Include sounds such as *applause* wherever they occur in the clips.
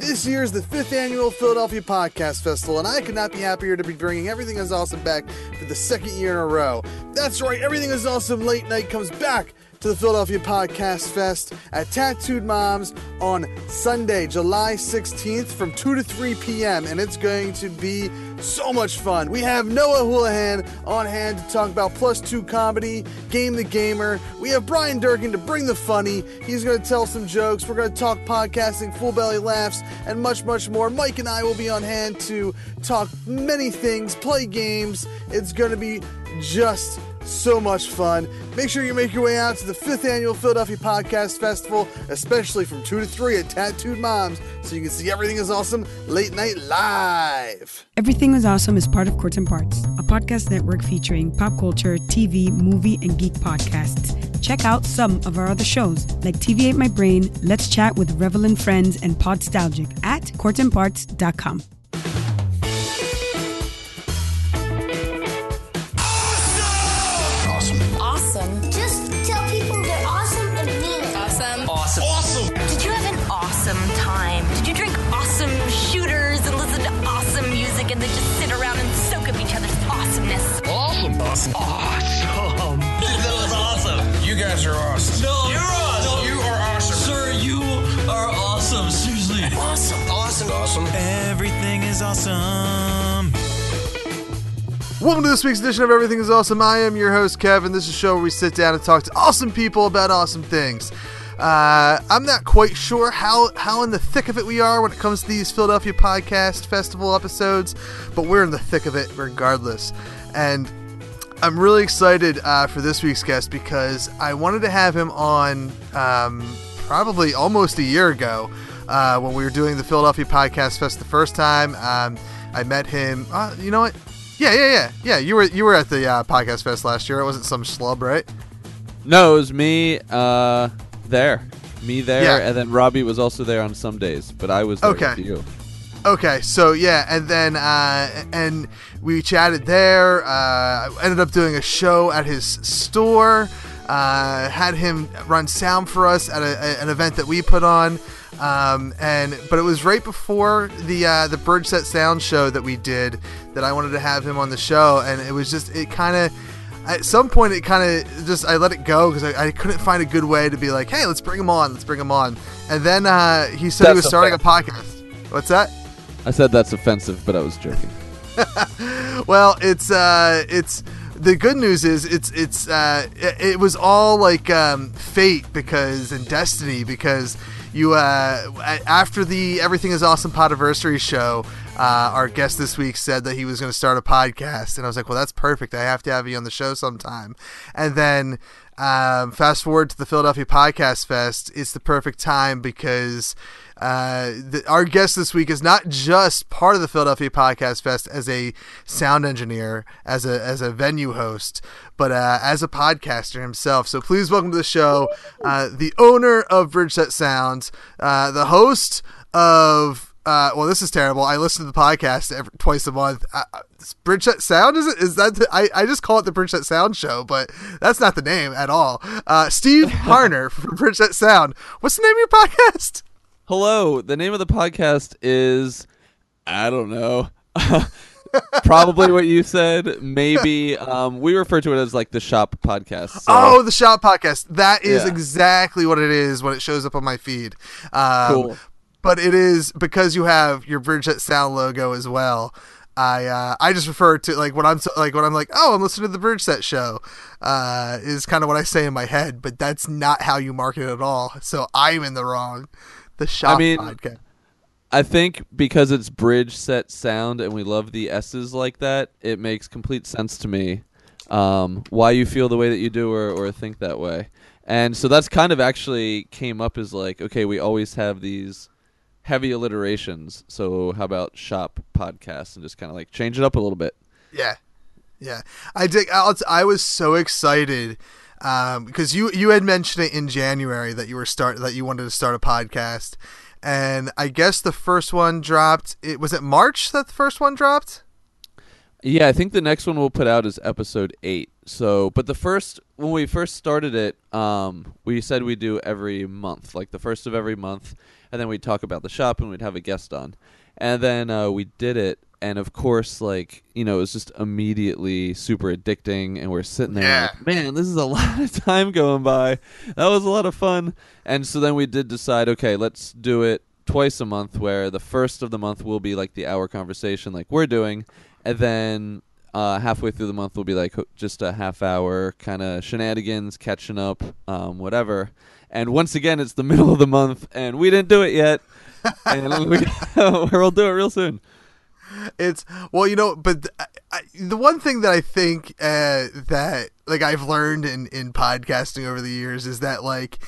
This year is the fifth annual Philadelphia Podcast Festival, and I could not be happier to be bringing Everything is Awesome back for the second year in a row. That's right, Everything is Awesome Late Night comes back to the Philadelphia Podcast Fest at Tattooed Moms on Sunday, July 16th from 2 to 3 p.m. And it's going to be so much fun. We have Noah Houlihan on hand to talk about plus two comedy, Game the Gamer. We have Brian Durkin to bring the funny. He's going to tell some jokes. We're going to talk podcasting, full belly laughs, and much, much more. Mike and I will be on hand to talk many things, play games. It's going to be just so much fun. Make sure you make your way out to the fifth annual Philadelphia Podcast Festival, especially from 2 to 3 at Tattooed Moms, so you can see Everything is Awesome late night live. Everything is Awesome is part of Courts and Parts, a podcast network featuring pop culture, TV, movie, and geek podcasts. Check out some of our other shows, like TV Ate My Brain, Let's Chat with Revelin Friends, and Podstalgic at courtsandparts.com. awesome. Welcome to this week's edition of Everything is Awesome. I am your host, Kevin. This is a show where we sit down and talk to awesome people about awesome things. Uh, I'm not quite sure how, how in the thick of it we are when it comes to these Philadelphia Podcast Festival episodes, but we're in the thick of it regardless. And I'm really excited uh, for this week's guest because I wanted to have him on um, probably almost a year ago uh, when we were doing the Philadelphia Podcast Fest the first time. Um, I met him. Uh, you know what? Yeah, yeah, yeah, yeah. You were you were at the uh, Podcast Fest last year. It wasn't some schlub, right? No, it was me uh, there. Me there, Yeah. and then Robbie was also there on some days, but I was there Okay. with you. Okay, so yeah, and then uh, and we chatted there. Uh, ended up doing a show at his store. Uh, had him run sound for us at a- an event that we put on. Um, and but it was right before the uh, the Bridgeset Sound show that we did that I wanted to have him on the show, and it was just it kind of at some point it kind of just I let it go because I, I couldn't find a good way to be like, hey, let's bring him on, let's bring him on, and then uh, he said he was starting a podcast. What's that? I said that's offensive, but I was joking. *laughs* Well, it's uh, it's the good news is it's it's uh, it, it was all like um, fate because and destiny because you uh, after the Everything Is Awesome Podiversary show. Uh, our guest this week said that he was going to start a podcast, and I was like, "Well, that's perfect. I have to have you on the show sometime." And then um, fast forward to the Philadelphia Podcast Fest, it's the perfect time because uh, the, our guest this week is not just part of the Philadelphia Podcast Fest as a sound engineer, as a as a venue host, but uh, as a podcaster himself. So please welcome to the show uh, the owner of Bridgeset Sounds, uh, the host of. Uh, well, this is terrible. I listen to the podcast every, twice a month. Uh, uh, Bridgeset Sound is it? Is that? The, I I just call it the Bridgeset Sound Show, but that's not the name at all. Uh, Steve *laughs* Harner from Bridgeset Sound. What's the name of your podcast? Hello, the name of the podcast is I don't know. *laughs* Probably what you said. Maybe *laughs* um, we refer to it as like the shop podcast. So, Oh, the Shop Podcast. That is Yeah. exactly what it is when it shows up on my feed. Um, Cool. But it is because you have your Bridgeset Sound logo as well. I uh, I just refer to like when I'm so, like when I'm like oh I'm listening to the Bridge Set show uh, is kind of what I say in my head, but that's not how you market it at all. So I'm in the wrong. The Shop mean, Podcast. I think because it's bridge set sound and we love the S's like that, it makes complete sense to me um, why you feel the way that you do or, or think that way. And so that's kind of actually came up as like, okay, we always have these heavy alliterations. So how about shop podcasts and just kind of like change it up a little bit? Yeah, yeah. I did. I was so excited um, because you you had mentioned it in January that you were start that you wanted to start a podcast, and I guess the first one dropped. It was it March that the first one dropped. Yeah, I think the next one we'll put out is episode eight. So, but the first when we first started it, um, we said we do every month, like the first of every month, and then we'd talk about the shop and we'd have a guest on, and then uh, we did it. And of course, like you know, it was just immediately super addicting, and we're sitting there, Yeah. like, man, this is a *laughs* lot of time going by. That was a lot of fun. And so then we did decide, okay, let's do it twice a month, where the first of the month will be like the hour conversation, like we're doing, and then uh, halfway through the month will be like just a half hour kind of shenanigans, catching up, um, whatever. And once again, it's the *laughs* middle of the month, and we didn't do it yet. *laughs* and we, we'll do it real soon. It's well, you know, but th- I, I, the one thing that I think uh, that like I've learned in in podcasting over the years is that like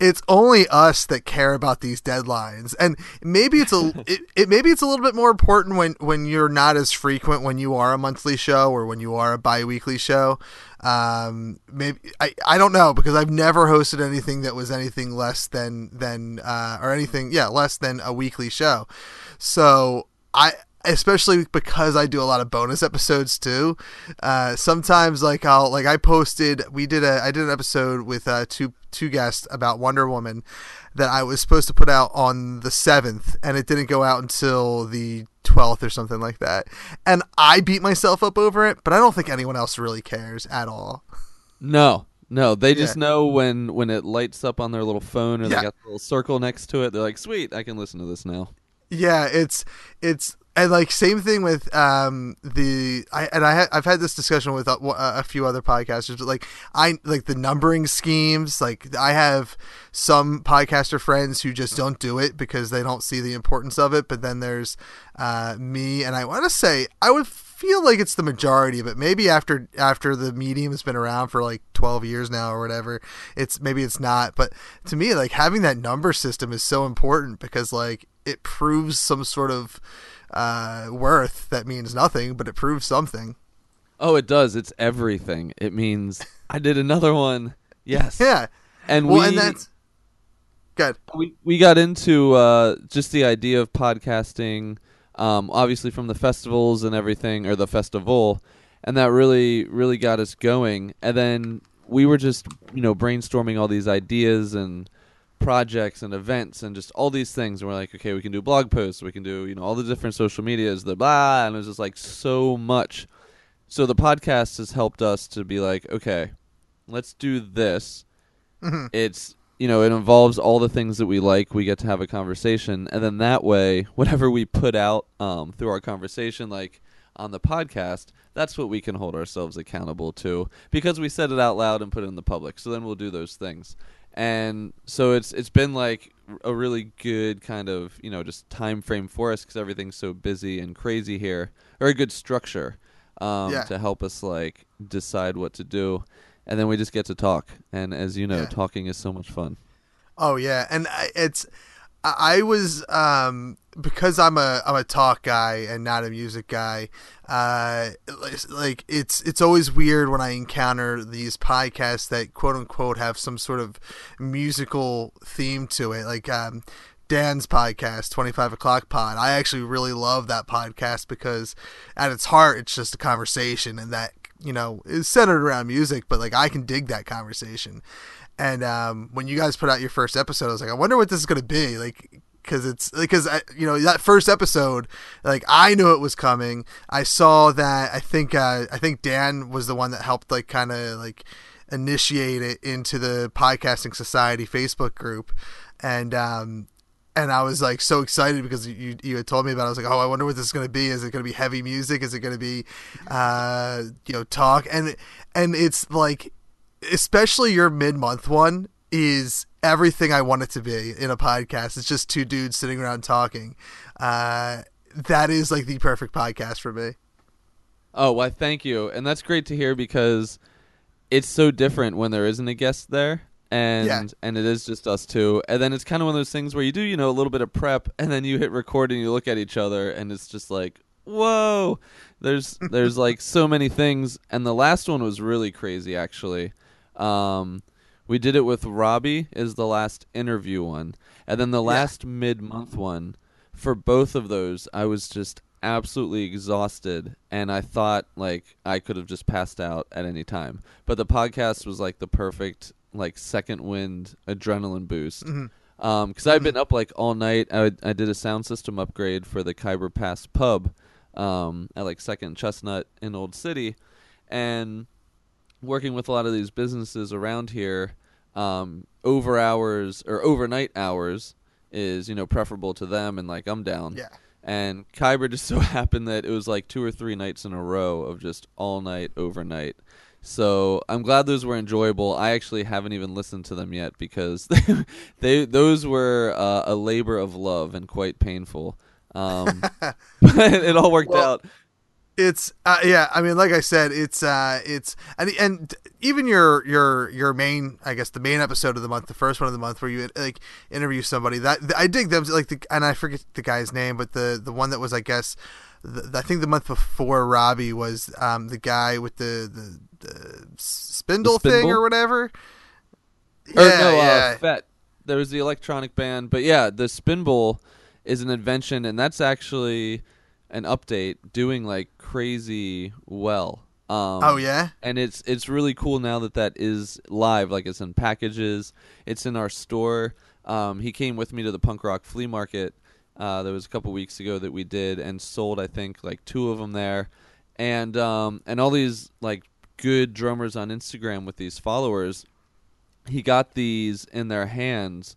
it's only us that care about these deadlines, and maybe it's a *laughs* it, it maybe it's a little bit more important when when you're not as frequent when you are a monthly show or when you are a biweekly show. Um, maybe I, I don't know because I've never hosted anything that was anything less than than uh, or anything yeah less than a weekly show. So I especially because I do a lot of bonus episodes too. Uh, sometimes like I'll like I posted we did a I did an episode with uh, two two guests about Wonder Woman that I was supposed to put out on the seventh and it didn't go out until the twelfth or something like that. And I beat myself up over it, but I don't think anyone else really cares at all. No, no, they just Yeah. know when when it lights up on their little phone or Yeah. they got the little circle next to it. They're like, "Sweet, I can listen to this now." Yeah, it's it's and like same thing with um the I and I ha- I've had this discussion with a, a few other podcasters, but like I like the numbering schemes. Like I have some podcaster friends who just don't do it because they don't see the importance of it. But then there's uh, me, and I want to say I would feel like it's the majority it. Maybe after after the medium has been around for like 12 years now or whatever, it's maybe it's not. But to me, like having that number system is so important because like it proves some sort of uh, worth that means nothing, but it proves something. Oh, it does. It's everything. It means I did another one. Yes. *laughs* Yeah. And Well, we and that's good. we we got into uh, just the idea of podcasting, um, obviously from the festivals and everything, or the festival, and that really really got us going. And then we were just you know brainstorming all these ideas and projects and events and just all these things. And we're like, okay, we can do blog posts, we can do you know all the different social medias, the blah, and it was just like so much. So the podcast has helped us to be like, okay, let's do this. It's you know it involves all the things that we like. We get to have a conversation, and then that way, *laughs* whatever we put out um, through our conversation, like on the podcast, that's what we can hold ourselves accountable to because we said it out loud and put it in the public. So then we'll do those things, and so it's it's been like a really good kind of you know just time frame for us because everything's so busy and crazy here, or a good structure um, Yeah. to help us like decide what to do. And then we just get to talk, and as you know, Yeah. talking is so much fun. Oh yeah, and I- it's I was um because I'm a I'm a talk guy and not a music guy. Uh, like it's it's always weird when I encounter these podcasts that quote unquote have some sort of musical theme to it, like um. Dan's podcast, 25 O'Clock Pod. I actually really love that podcast because at its heart, it's just a conversation and that, you know, is centered around music, but like I can dig that conversation. And um, when you guys put out your first episode, I was like, I wonder what this is going to be. Like, because it's because you know that first episode, like I knew it was coming. I saw that. I think uh, I think Dan was the one that helped like kind of like initiate it into the podcasting society Facebook group, and um, and I was like so excited because you you had told me about. it. I was like, oh, I wonder what this is going to be. Is it going to be heavy music? Is it going to be, uh, you know, talk? And and it's like, especially your mid month one is everything I want it to be in a podcast. It's just two dudes sitting around talking. Uh, that is like the perfect podcast for me. Oh, why? Thank you, and that's great to hear because it's so different when there isn't a guest there, and Yeah. and it is just us two, and then it's kind of one of those things where you do you know a little bit of prep, and then you hit record and you look at each other, and it's just like whoa, there's there's like so many things, and the last one was really crazy actually. Um, we did it with Robbie is the last interview one, and then the last mid month one. For both of those, I was just absolutely exhausted, and I thought like I could have just passed out at any time. But the podcast was like the perfect like second wind adrenaline boost. because I've been up like all night. I, I did a sound system upgrade for the Khyber Pass pub um, at like Second Chestnut in Old City, and working with a lot of these businesses around here, um, over hours or overnight hours is you know preferable to them, and like I'm down. Yeah. And Khyber just *laughs* so happened that it was like two or three nights in a row of just all night overnight. So I'm glad those were enjoyable. I actually haven't even listened to them yet because *laughs* they, those were uh, a labor of love and quite painful. Um, *laughs* but it all worked Well, out. It's uh, yeah. I mean, like I said, it's uh, it's and and even your your your main, I guess, the main episode of the month, the first one of the month, where you like interview somebody that I dig them. Like the and I forget the guy's name, but the the one that was, I guess, the, I think the month before Robbie was um the guy with the the, the spindle, The thing or whatever. or Yeah, no, yeah. uh, Fet. There was the electronic band, but yeah, the Spinball is an invention, and that's actually an update doing like crazy well. Um, Oh yeah. and it's it's really cool now that that is live. Like it's in packages, it's in our store. Um, he came with me to the punk rock flea market. Uh, that was a couple weeks ago that we did and sold. I think like two of them there, and um, and all these like good drummers on Instagram with these followers. He got these in their hands,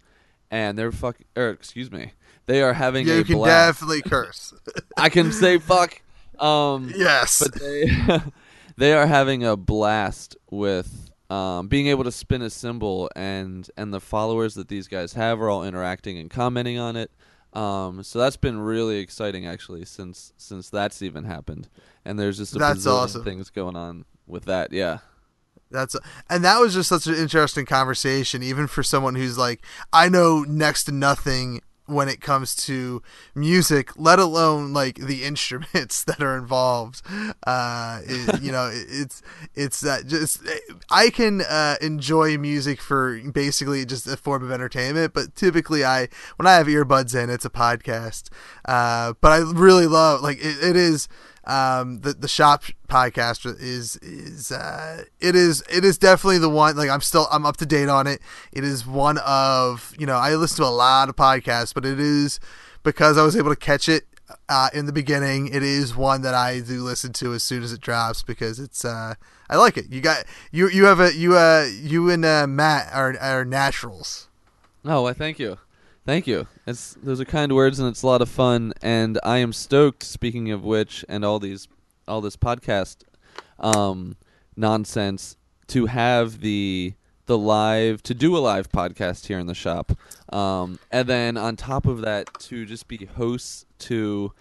and they're fuck. Or excuse me, they are having Yeah, a you can blast. definitely curse. I can say fuck. Um, yes. but they *laughs* they are having a blast with um, being able to spin a cymbal and and the followers that these guys have are all interacting and commenting on it. Um, so that's been really exciting actually since since that's even happened. And there's just a That's awesome. things going on with that. Yeah. That's and that was just such an interesting conversation, even for someone who's like, I know next to nothing when it comes to music, let alone like the *laughs* instruments that are involved. Uh, it- you know, it- it's it's uh, just I can uh, enjoy music for basically just a form of entertainment, but typically I when I have earbuds in, it's a podcast. Uh, but I really love like it, it is um the the shop podcast is is uh it is it is definitely the one like i'm still i'm up to date on it. It is one of you know i listen to a lot of podcasts but it is because i was able to catch it uh in the beginning it is one that i do listen to as soon as it drops because it's uh i like it. You got you you have a you uh you and uh matt are are naturals. Oh, I thank you. Thank you. It's those are kind words and it's a lot of fun and I am stoked speaking of which and all these all this podcast um nonsense to have the the live to do a live podcast here in the shop. Um and then on top of that to just be hosts to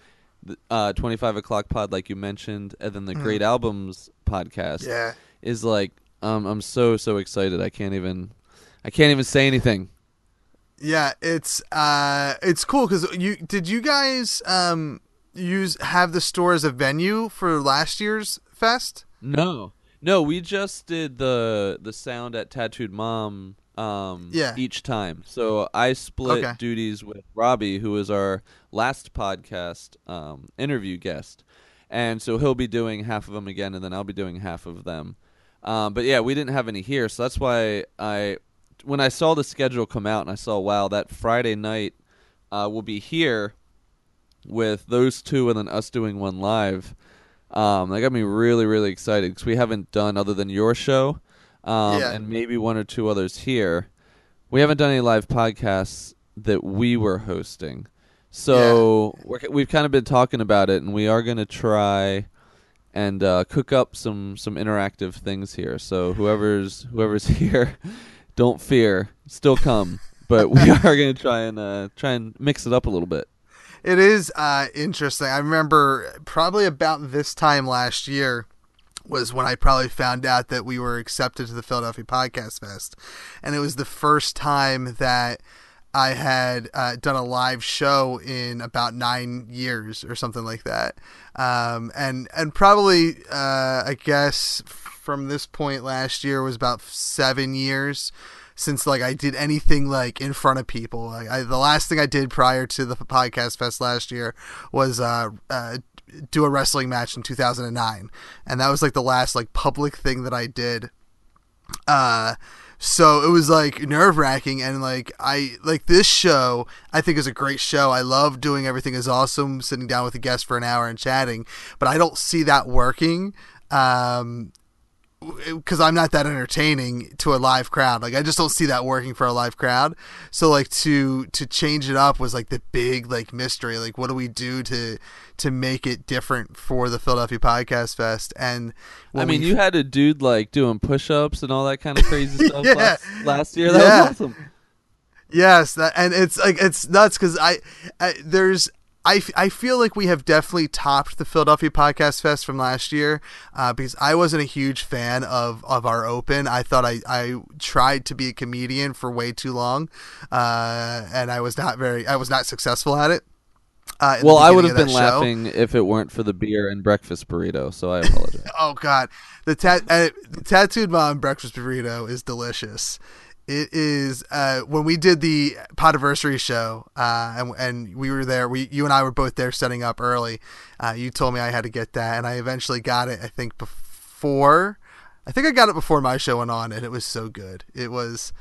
the uh 25 o'clock pod like you mentioned and then the great albums podcast yeah is like um I'm so so excited. I can't even I can't even say anything. Yeah, it's uh, it's cool because you did you guys um use have the store as a venue for last year's fest? No, no, we just did the the sound at Tattooed Mom. Um, Yeah. Each time, so I split Okay. duties with Robbie, who was our last podcast um, interview guest, and so he'll be doing half of them again, and then I'll be doing half of them. Um, but yeah, we didn't have any here, so that's why I, when I saw the schedule come out, and I saw wow, that Friday night uh, will be here with those two, and then us doing one live. Um, that got me really, really excited because we haven't done other than your show, um, Yeah. and maybe one or two others here. We haven't done any live podcasts that we were hosting, so we're, we've kind of been talking about it, and we are going to try and uh, cook up some some interactive things here. So whoever's whoever's *laughs* here, don't fear, still come. But we *laughs* are going to try and uh, try and mix it up a little bit. It is uh, interesting. I remember probably about this time last year was when I probably found out that we were accepted to the Philadelphia Podcast Fest, and it was the first time that I had uh, done a live show in about nine years or something like that. Um, and and probably uh, I guess from this point last year was about seven years since like I did anything like in front of people. Like I, the last thing I did prior to the podcast fest last year was uh, uh, do a wrestling match in 2009, and that was like the last like public thing that I did. Uh, So it was like nerve wracking and like I like this show I think is a great show. I love doing everything is awesome, sitting down with a guest for an hour and chatting, but I don't see that working um because I'm not that entertaining to a live crowd. Like I just don't see that working for a live crowd. So like to to change it up was like the big like mystery. Like what do we do to to make it different for the Philadelphia Podcast Fest? And I mean, we- you had a dude like doing push-ups and all that kind of crazy *laughs* stuff Yeah. last, last year. That Yeah. was awesome. Yes, that, and it's like it's nuts because I, I there's I, f- I feel like we have definitely topped the Philadelphia Podcast Fest from last year uh, because I wasn't a huge fan of, of our open. I thought I, I tried to be a comedian for way too long, uh, and I was not very I was not successful at it. Uh, Well, I would have been show. laughing if it weren't for the beer and breakfast burrito. So I apologize. *laughs* Oh God, the tat uh, the tattooed mom breakfast burrito is delicious. It is uh, when we did the Podiversary show, uh, and and we were there. We you and I were both there setting up early. Uh, you told me I had to get that, and I eventually got it. I think before, I think I got it before my show went on, and it was so good. It was.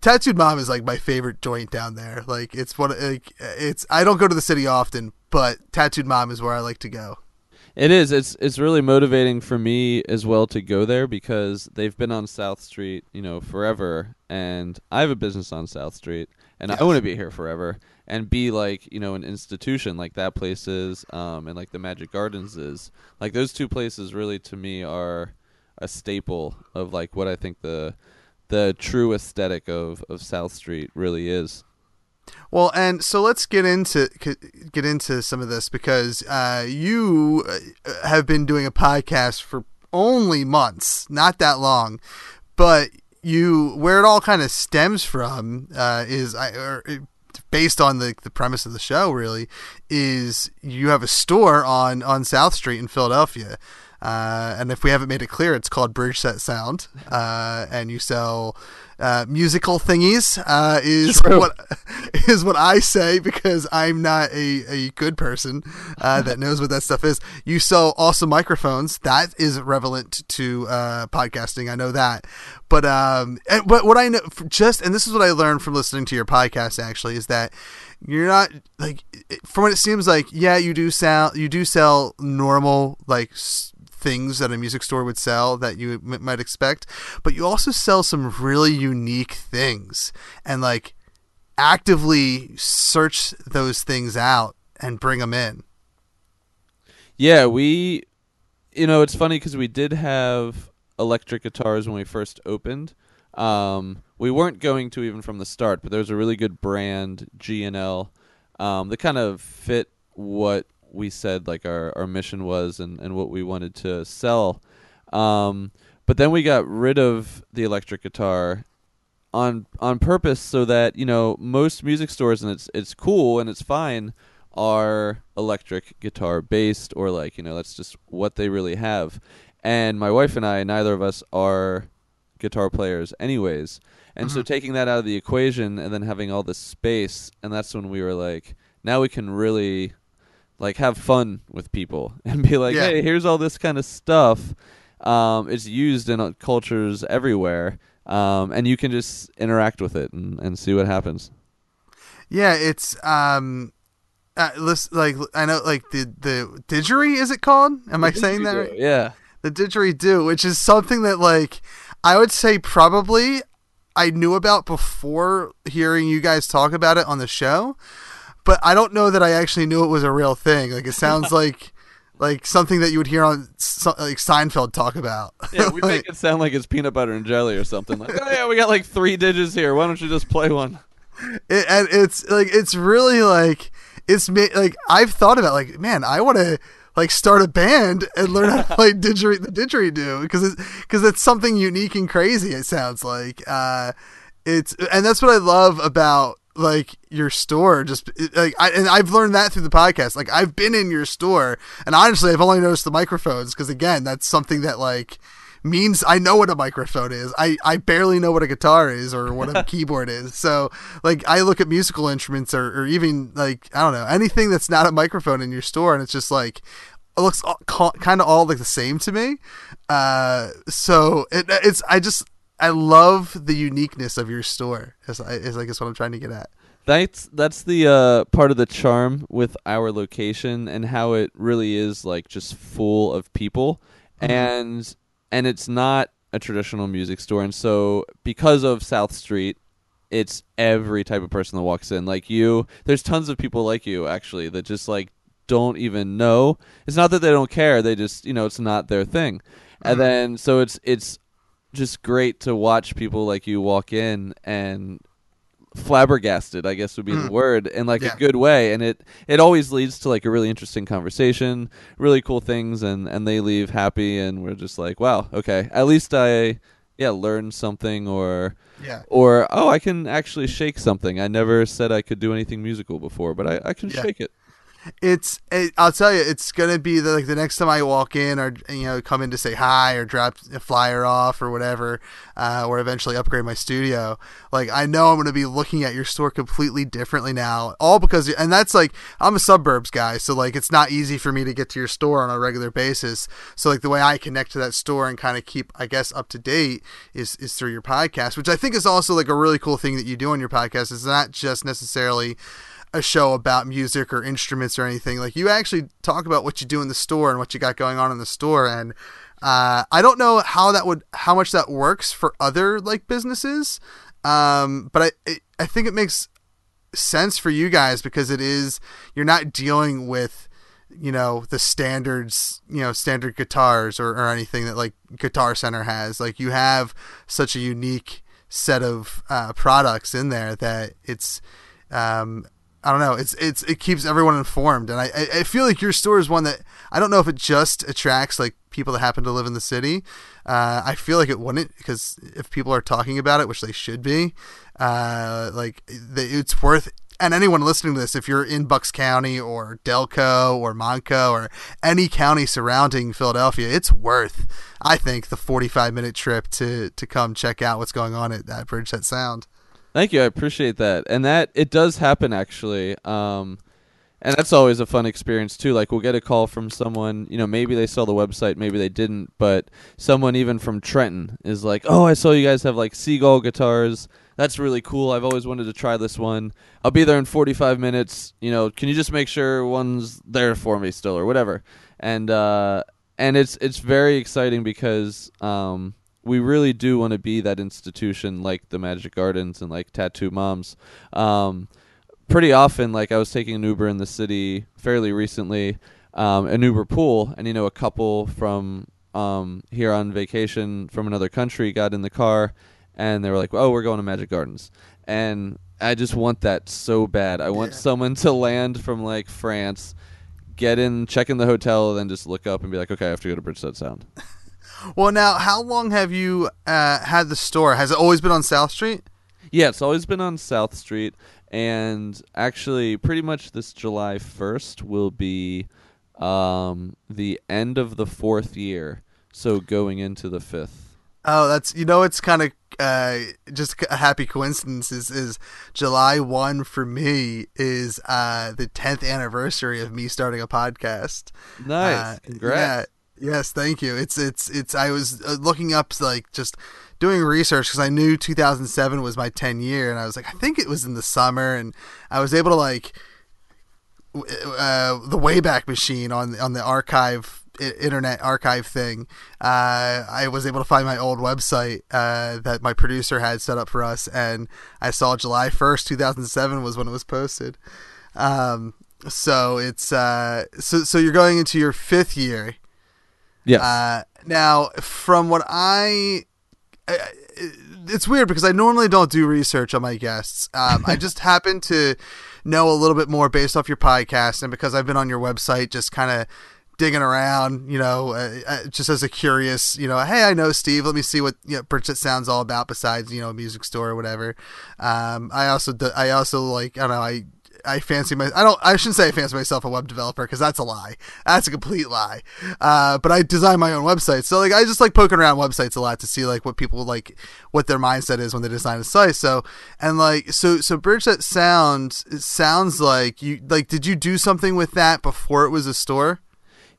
Tattooed Mom is like my favorite joint down there. Like it's one like it's I don't go to the city often, but Tattooed Mom is where I like to go. It is. It's it's really motivating for me as well to go there because they've been on South Street, you know, forever, and I have a business on South Street, and I want to be here forever and be like, you know, an institution like that place is, um, and like the Magic Gardens is. Like those two places really to me are a staple of like what I think the the true aesthetic of of South Street really is. Well, and so let's get into get into some of this because uh, you uh, have been doing a podcast for only months, not that long, but you where it all kind of stems from uh, is I or based on the the premise of the show really is you have a store on on South Street in Philadelphia. Uh, and if we haven't made it clear, it's called Bridge Set Sound, uh, and you sell uh, musical thingies. Uh, is True. what *laughs* is what I say because I'm not a, a good person uh, *laughs* that knows what that stuff is. You sell awesome microphones. That is relevant to uh, podcasting. I know that. But um, and, but what I know just and this is what I learned from listening to your podcast actually is that you're not like from what it seems like. Yeah, you do sell you do sell normal like. s- things that a music store would sell that you m- might expect but you also sell some really unique things and like actively search those things out and bring them in. Yeah, we, you know, it's funny because we did have electric guitars when we first opened. Um, we weren't going to even from the start, but there was a really good brand, G&L, um, that kind of fit what we said like our, our mission was and, and what we wanted to sell. Um, but then we got rid of the electric guitar on on purpose so that you know most music stores and it's it's cool and it's fine are electric guitar based or like you know that's just what they really have. And my wife and I neither of us are guitar players anyways. And so taking that out of the equation and then having all this space and that's when we were like now we can really like have fun with people *laughs* and be like Yeah. hey here's all this kind of stuff um, it's used in uh, cultures everywhere um, and you can just interact with it and, and see what happens Yeah, it's um, uh, listen, like I know, like the the didgeridoo is it called? Am I saying that? right? yeah The didgeridoo, which is something that like I would say probably I knew about before hearing you guys talk about it on the show, but I don't know that I actually knew it was a real thing. Like it sounds *laughs* like like something that you would hear on like Seinfeld talk about. yeah we *laughs* Like- make it sound like it's peanut butter and jelly or something like oh yeah we got like three digits here why don't you just play one it, and it's like it's really like it's like I've thought about like man I want to like start a band and learn how to *laughs* play the didgeridoo because it's because it's something unique and crazy it sounds like uh it's and that's what I love about like your store just like I and I've learned that through the podcast like I've been in your store and honestly I've only noticed the microphones because again that's something that like means I know what a microphone is. I, I barely know what a guitar is or what a *laughs* keyboard is. So like I look at musical instruments or, or even like I don't know anything that's not a microphone in your store and it's just like it looks all, kind of all like the same to me. Uh, so it, it's I just I love the uniqueness of your store. Is is I guess what I'm trying to get at. That's that's the uh, part of the charm with our location and how it really is like just full of people, and and it's not a traditional music store, and so because of South Street, it's every type of person that walks in. Like you, there's tons of people like you actually that just like don't even know. It's not that they don't care; they just you know it's not their thing, and then so it's it's just great to watch people like you walk in and flabbergasted i guess would be the mm. word in like Yeah. a good way and it it always leads to like a really interesting conversation really cool things and and they leave happy and we're just like wow okay at least i yeah learned something or Yeah. or oh i can actually shake something i never said i could do anything musical before but i, I can Yeah. shake it It's it, I'll tell you, it's gonna be the, like the next time I walk in or you know come in to say hi or drop a flyer off or whatever, uh, or eventually upgrade my studio. Like I know I'm gonna be looking at your store completely differently now, all because and that's like I'm a suburbs guy, so like it's not easy for me to get to your store on a regular basis. So like the way I connect to that store and kind of keep I guess up to date is is through your podcast, which I think is also like a really cool thing that you do on your podcast. It's not just necessarily a show about music or instruments or anything. Like you actually talk about what you do in the store and what you got going on in the store. And uh, I don't know how that would how much that works for other like businesses, um, but I I think it makes sense for you guys because it is you're not dealing with you know the standards you know standard guitars or, or anything that like guitar center has like you have such a unique set of uh, products in there that it's um, I don't know. It's it's it keeps everyone informed, and I I feel like your store is one that I don't know if it just attracts like people that happen to live in the city. Uh, I feel like it wouldn't because if people are talking about it, which they should be, uh, like it's worth. And anyone listening to this, if you're in Bucks County or Delco or Monco or any county surrounding Philadelphia, it's worth, I think, the 45 minute trip to to come check out what's going on at that Bridgeset Sound. Thank you. I appreciate that. And that it does happen actually. Um and that's always a fun experience too. Like we'll get a call from someone, you know, maybe they saw the website, maybe they didn't, but someone even from Trenton is like, "Oh, I saw you guys have like Seagull guitars. That's really cool. I've always wanted to try this one. I'll be there in 45 minutes. You know, can you just make sure one's there for me still or whatever?" And uh and it's it's very exciting because um we really do want to be that institution like the Magic Gardens and like Tattoo Moms. Um, pretty often, like I was taking an Uber in the city fairly recently, um, an Uber pool, and you know, a couple from um, here on vacation from another country got in the car, and they were like, "Oh, we're going to Magic Gardens," and I just want that so bad. I want someone to land from like France. Get in, check in the hotel, and then just look up and be like, "Okay, I have to go to Bridgeset Sound." *laughs* Well, now, how long have you uh, had the store? Has it always been on South Street? Yeah, it's always been on South Street, and actually, pretty much this July first will be um, the end of the fourth year, so going into the fifth. Oh, that's you know, it's kind of uh, just a happy coincidence. Is is July one for me is uh, the tenth anniversary of me starting a podcast. Nice, Uh, congrats. Yeah, yes, thank you. It's it's it's. I was uh, looking up like just doing research because I knew 2007 was my 10 year, and I was like, I think it was in the summer, and I was able to like uh, the Wayback Machine on on the archive internet archive thing. Uh, I was able to find my old website uh, that my producer had set up for us, and I saw July 1st, 2007 was when it was posted. Um, so it's uh, so so you're going into your fifth year. Yes. Uh, now, from what I, I- it's weird because I normally don't do research on my guests. Um, I *laughs* just happen to know a little bit more based off your podcast, and because I've been on your website, just kind of digging around, you know, uh, uh, just as a curious, you know, hey, I know Steve. Let me see what you know, Bridgeset sounds all about besides you know a music store or whatever. Um, I also do, I also like I don't know I. I fancy my I don't I shouldn't say I fancy myself a web developer because that's a lie. That's a complete lie. Uh, but I design my own website, so like I just like poking around websites a lot to see like what people like what their mindset is when they design a site. So and like so so Bridgeset Sound it sounds like you like did you do something with that before it was a store?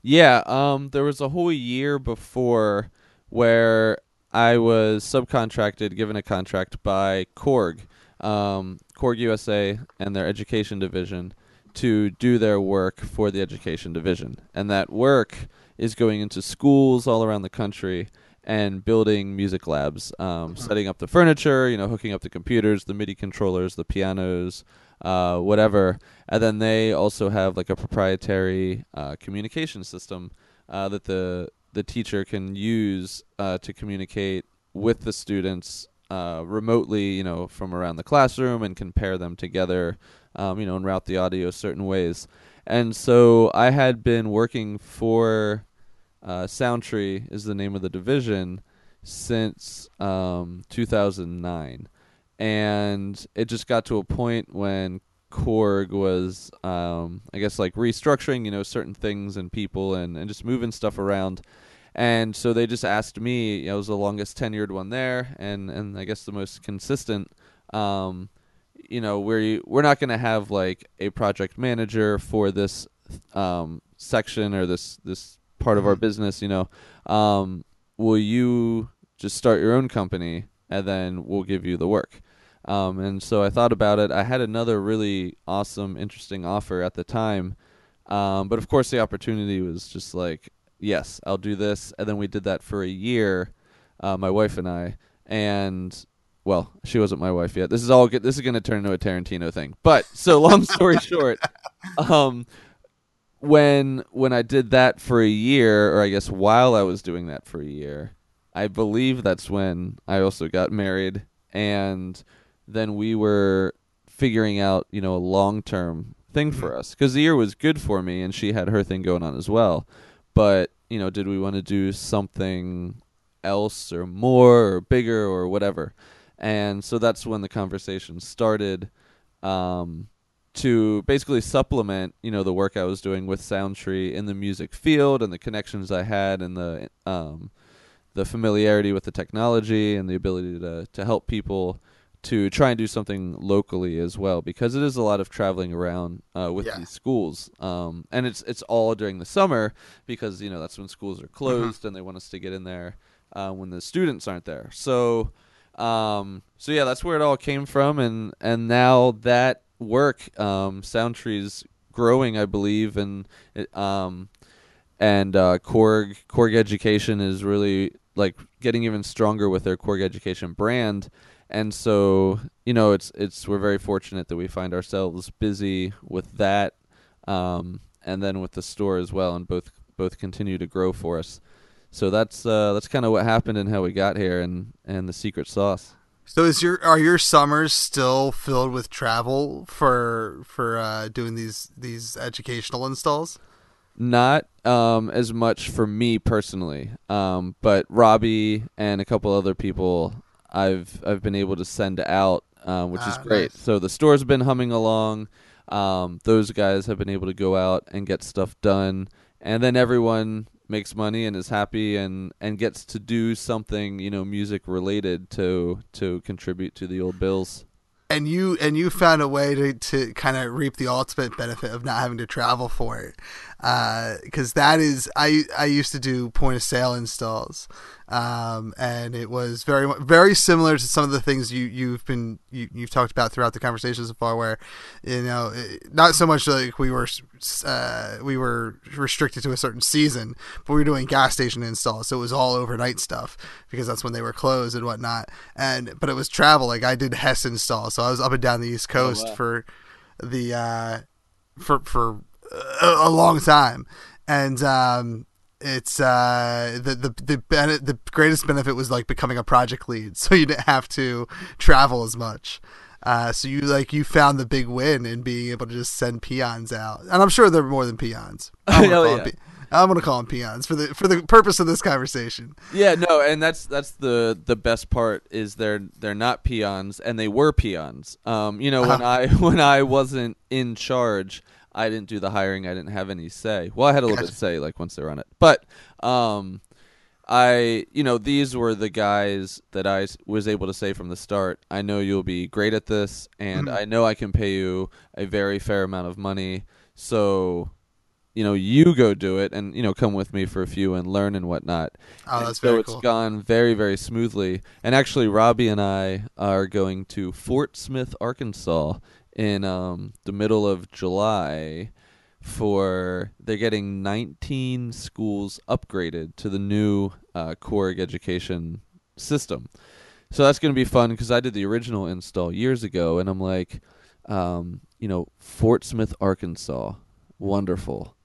Yeah, um, there was a whole year before where I was subcontracted, given a contract by Korg, um, Korg USA, and their education division to do their work for the education division. And that work is going into schools all around the country and building music labs, um, setting up the furniture, you know, hooking up the computers, the MIDI controllers, the pianos, uh, whatever. And then they also have like a proprietary uh, communication system uh, that the the teacher can use uh, to communicate with the students uh, remotely, you know, from around the classroom and compare them together, um, you know, and route the audio certain ways. And so I had been working for uh, Soundtree is the name of the division since um, 2009, and it just got to a point when Korg was, um, I guess, like restructuring, you know, certain things and people and, and just moving stuff around. And so they just asked me. I was the longest tenured one there, and and I guess the most consistent. Um, you know, we're we're not going to have like a project manager for this um, section or this this part of our business. You know, um, will you just start your own company and then we'll give you the work? Um, and so I thought about it. I had another really awesome, interesting offer at the time, um, but of course the opportunity was just like, yes, I'll do this. And then we did that for a year, uh, my wife and I, and well, she wasn't my wife yet. This is all good. This is going to turn into a Tarantino thing. But so *laughs* long story short, um, when when I did that for a year, or I guess while I was doing that for a year, I believe that's when I also got married, and then we were figuring out, you know, a long term thing for us because the year was good for me, and she had her thing going on as well. But you know, did we want to do something else or more or bigger or whatever? And so that's when the conversation started. Um, to basically supplement, you know, the work I was doing with Soundtree in the music field and the connections I had and the um, the familiarity with the technology and the ability to to help people to try and do something locally as well because it is a lot of traveling around uh, with Yeah. these schools um, and it's it's all during the summer because you know that's when schools are closed and they want us to get in there uh, when the students aren't there so um, so yeah that's where it all came from and and now that work um, Soundtree's growing I believe and it, um, and uh, Korg Korg Education is really like getting even stronger with their Korg Education brand. And so, you know, it's it's we're very fortunate that we find ourselves busy with that, um, and then with the store as well, and both both continue to grow for us. So that's uh, that's kind of what happened and how we got here, and and the secret sauce. So is your are your summers still filled with travel for for uh, doing these these educational installs? Not um, as much for me personally, um, but Robbie and a couple other people I've I've been able to send out, um, which is Ah, great. nice. So the store's been humming along. Um, those guys have been able to go out and get stuff done, and then everyone makes money and is happy and and gets to do something you know music related to to contribute to the old bills. and you and you found a way to, to kind of reap the ultimate benefit of not having to travel for it because that is I I used to do point of sale installs. Um, and it was very very similar to some of the things you you've been you, you've talked about throughout the conversation so far where you know it- not so much like we were uh, we were restricted to a certain season but we were doing gas station installs. So it was all overnight stuff because that's when they were closed and whatnot. And but it was travel. Like I did Hess install. So I was up and down the East Coast wow. for the uh, for for a, a long time, and um, it's uh, the the the the greatest benefit was like becoming a project lead, *laughs* so you didn't have to travel as much. Uh, so you like you found the big win in being able to just send peons out, and I'm sure they're more than peons. *laughs* I'm gonna, call, yeah. them pe- I'm gonna call them peons for the for the purpose of this conversation. Yeah, no, and that's that's the the best part is they're they're not peons and they were peons. Um, you know, when I *laughs* when I wasn't in charge, I didn't do the hiring. I didn't have any say. Well, I had a little bit of say like once they were on it, but um, I you know these were the guys that I was able to say from the start. I know you'll be great at this, and I know I can pay you a very fair amount of money. So you know you go do it and you know come with me for a few and learn and whatnot. Oh, And that's so very it's cool. gone very very smoothly. And actually, Robbie and I are going to Fort Smith, Arkansas, in um, the middle of July. For they're getting 19 schools upgraded to the new uh, education system. So that's going to be fun because I did the original install years ago, and I'm like, um, you know, Fort Smith, Arkansas, wonderful.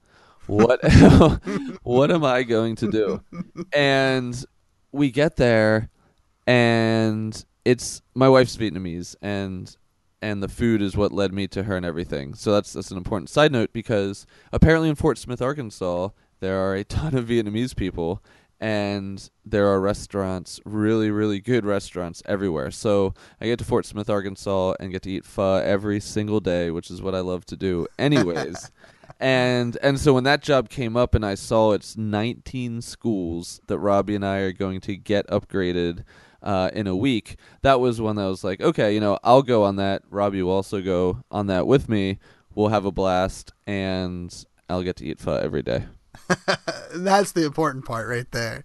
What *laughs* what am I going to do? And we get there, and it's my wife's Vietnamese, and and the food is what led me to her and everything. So that's that's an important side note because apparently in Fort Smith, Arkansas, there are a *laughs* ton of Vietnamese people and there are restaurants, really really good restaurants everywhere. So I get to Fort Smith, Arkansas and get to eat pho every single day, which is what I love to do anyways. *laughs* and and so when that job came up and I saw it's 19 schools that Robbie and I are going to get upgraded uh, in a week, that was when I was like, okay, you know, I'll go on that. Robbie will also go on that with me. We'll have a blast, and I'll get to eat pho every day. *laughs* That's the important part right there.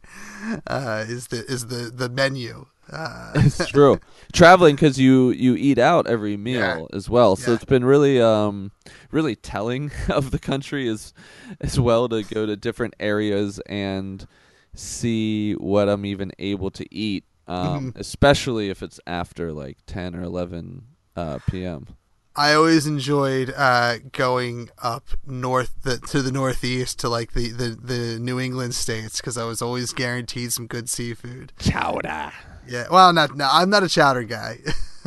Uh, is the is the the menu. Uh, It's true. *laughs* Traveling because you you eat out every meal as well, so Yeah. it's been really um really telling *laughs* of the country as as well to go to different areas and see what I'm even able to eat, um, Mm-hmm. *laughs* especially if it's after like ten or eleven uh, p.m. I always enjoyed uh, going up north the, to the northeast to like the, the, the New England states because I was always guaranteed some good seafood. Chowder. Yeah, well, not no, I'm not a chowder guy, *laughs*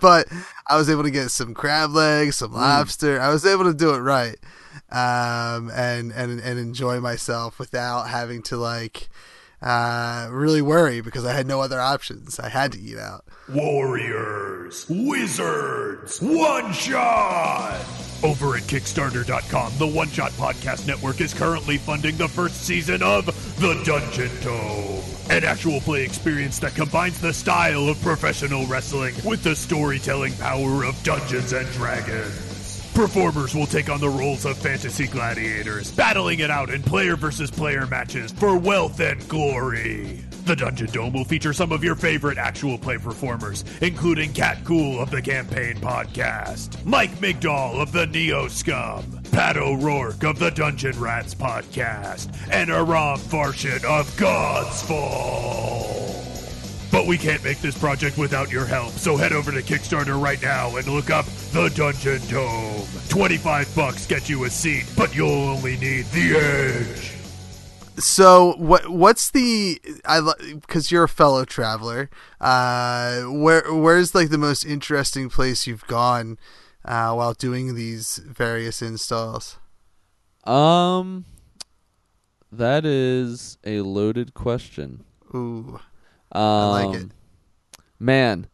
but I was able to get some crab legs, some lobster. I was able to do it right, um, and and and enjoy myself without having to like uh, really worry because I had no other options. I had to eat out. Warriors, Wizards, One Shot! Over at Kickstarter.com, the One Shot Podcast Network is currently funding the first season of The Dungeon Dome, an actual play experience that combines the style of professional wrestling with the storytelling power of Dungeons and Dragons. Performers will take on the roles of fantasy gladiators, battling it out in player versus player matches for wealth and glory. The Dungeon Dome will feature some of your favorite actual play performers, including Cat Cool of the Campaign Podcast, Mike Migdal of the Neo Scum, Pat O'Rourke of the Dungeon Rats Podcast, and Aram Farshin of God's Fall. But we can't make this project without your help, so head over to Kickstarter right now and look up The Dungeon Dome. 25 bucks get you a seat, but you'll only need the edge. So what what's the I because you're a fellow traveler. Uh, where where's like the most interesting place you've gone uh, while doing these various installs? Um, that is a loaded question. Ooh, Um, like it. Man,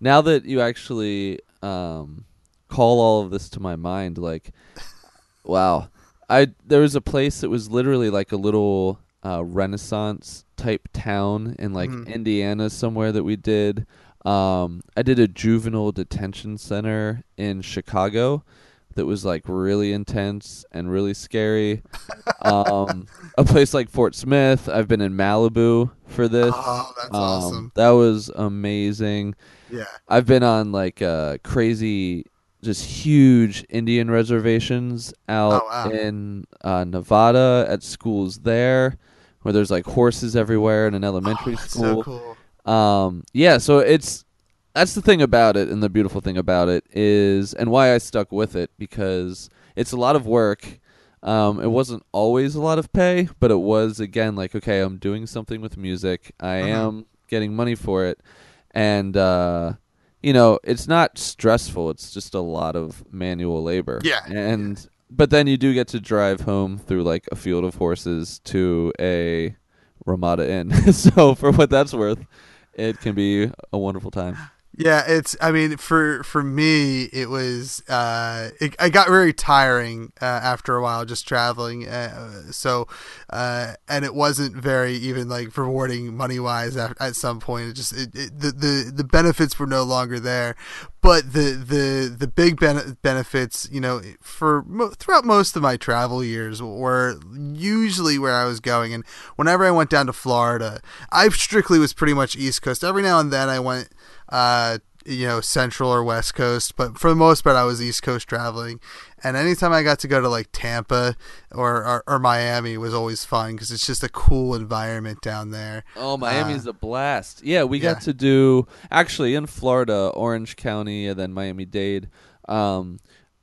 now that you actually um, call all of this to my mind, like, wow, I there was a place that was literally like a little uh, Renaissance type town in like Indiana somewhere that we did. Um, I did a juvenile detention center in Chicago that was like really intense and really scary. um, *laughs* a place like Fort Smith. I've been in Malibu for this. Oh, that's Um, awesome. That was amazing. Yeah. I've been on like uh, crazy, just huge Indian reservations out Oh, wow. in uh, Nevada at schools there, where there's like horses everywhere in an elementary Oh, That's school. so cool. Um, yeah, so it's that's the thing about it, and the beautiful thing about it is, and why I stuck with it because it's a lot of work. Um, it wasn't always a lot of pay, but it was again like okay, I'm doing something with music. I Uh-huh. am getting money for it, and uh, you know, it's not stressful. It's just a lot of manual labor. Yeah, and but then you do get to drive home through like a field of horses to a Ramada Inn. *laughs* so for what that's worth, it can be a wonderful time. Yeah, it's. I mean, for for me, it was. Uh, it, I got very tiring uh, after a while just traveling. Uh, so, uh, and it wasn't very even like rewarding money wise. At, at some point, it just it, it, the the the benefits were no longer there. but the the the big ben- benefits, you know, for mo- throughout most of my travel years were usually where I was going, and whenever I went down to Florida, I strictly was pretty much East Coast. Every now and then I went. Uh, you know, Central or West Coast, but for the most part, I was East Coast traveling. And anytime I got to go to like Tampa or or, or Miami was always fun because it's just a cool environment down there. Oh, Miami's Uh, a blast. Yeah, we yeah. got to do actually in Florida, Orange County, and then Miami Dade. Um,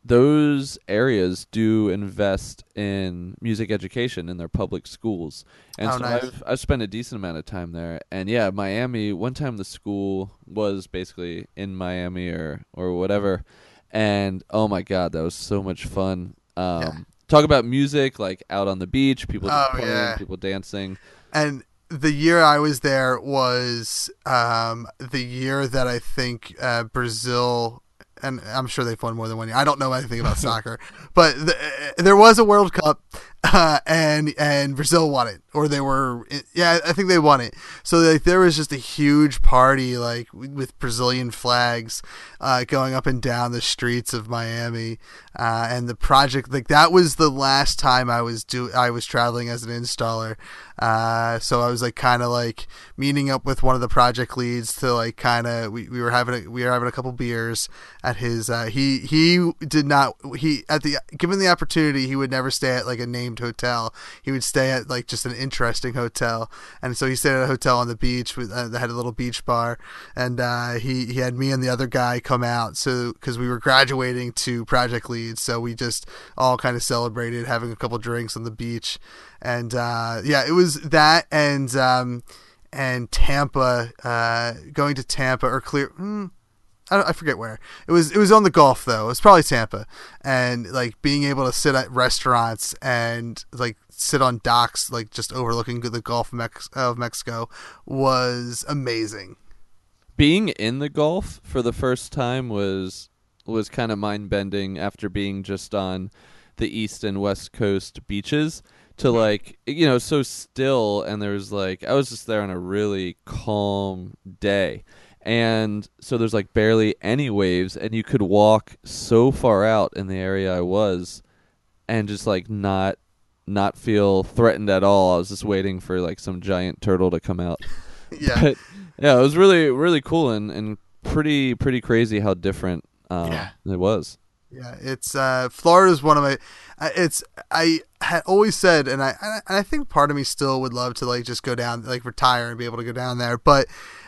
those areas do invest in music education in their public schools, and Oh, so nice. I've I've spent a decent amount of time there. And yeah, Miami. One time the school was basically in Miami or or whatever, and oh my god, that was so much fun. Um, Yeah. Talk about music, like out on the beach, people Oh, playing, yeah. people dancing. and the year I was there was um, the year that I think uh, Brazil, and I'm sure they've won more than one year. I don't know anything about *laughs* soccer, but the, there was a World Cup, uh, *laughs* and and Brazil won it, or they were, yeah, I think they won it. So like there was just a huge party, like with Brazilian flags uh, going up and down the streets of Miami, uh, and the project like that was the last time I was do I was traveling as an installer. Uh, so I was like kind of like meeting up with one of the project leads to like kind of we, we were having a, we were having a couple beers at his uh, he he did not he at the given the opportunity he would never stay at like a hotel. He would stay at like just an interesting hotel. And so he stayed at a hotel on the beach with uh, that had a little beach bar. And uh, he he had me and the other guy come out. So because we were graduating to project leads so we just all kind of celebrated having a couple drinks on the beach. And uh, yeah, it was that and um, and Tampa, uh, going to Tampa or clear. Mm, I, I forget where it was. It was on the Gulf though. It was probably Tampa, and like being able to sit at restaurants and like sit on docks, like just overlooking the Gulf of, Mex- of Mexico, was amazing. being in the Gulf for the first time was was kind of mind bending after being just on the east and west coast beaches to like you know so still and there's like I was just there on a really calm day and so there's like barely any waves and you could walk so far out in the area I was and just like not not feel threatened at all. I was just waiting for like some giant turtle to come out. *laughs* Yeah. But yeah, it was really really cool and and pretty pretty crazy how different um, Yeah. it was. Yeah, it's uh, Florida's one of my. uh, It's I had always said, and I and I think part of me still would love to like just go down, like retire and be able to go down there. But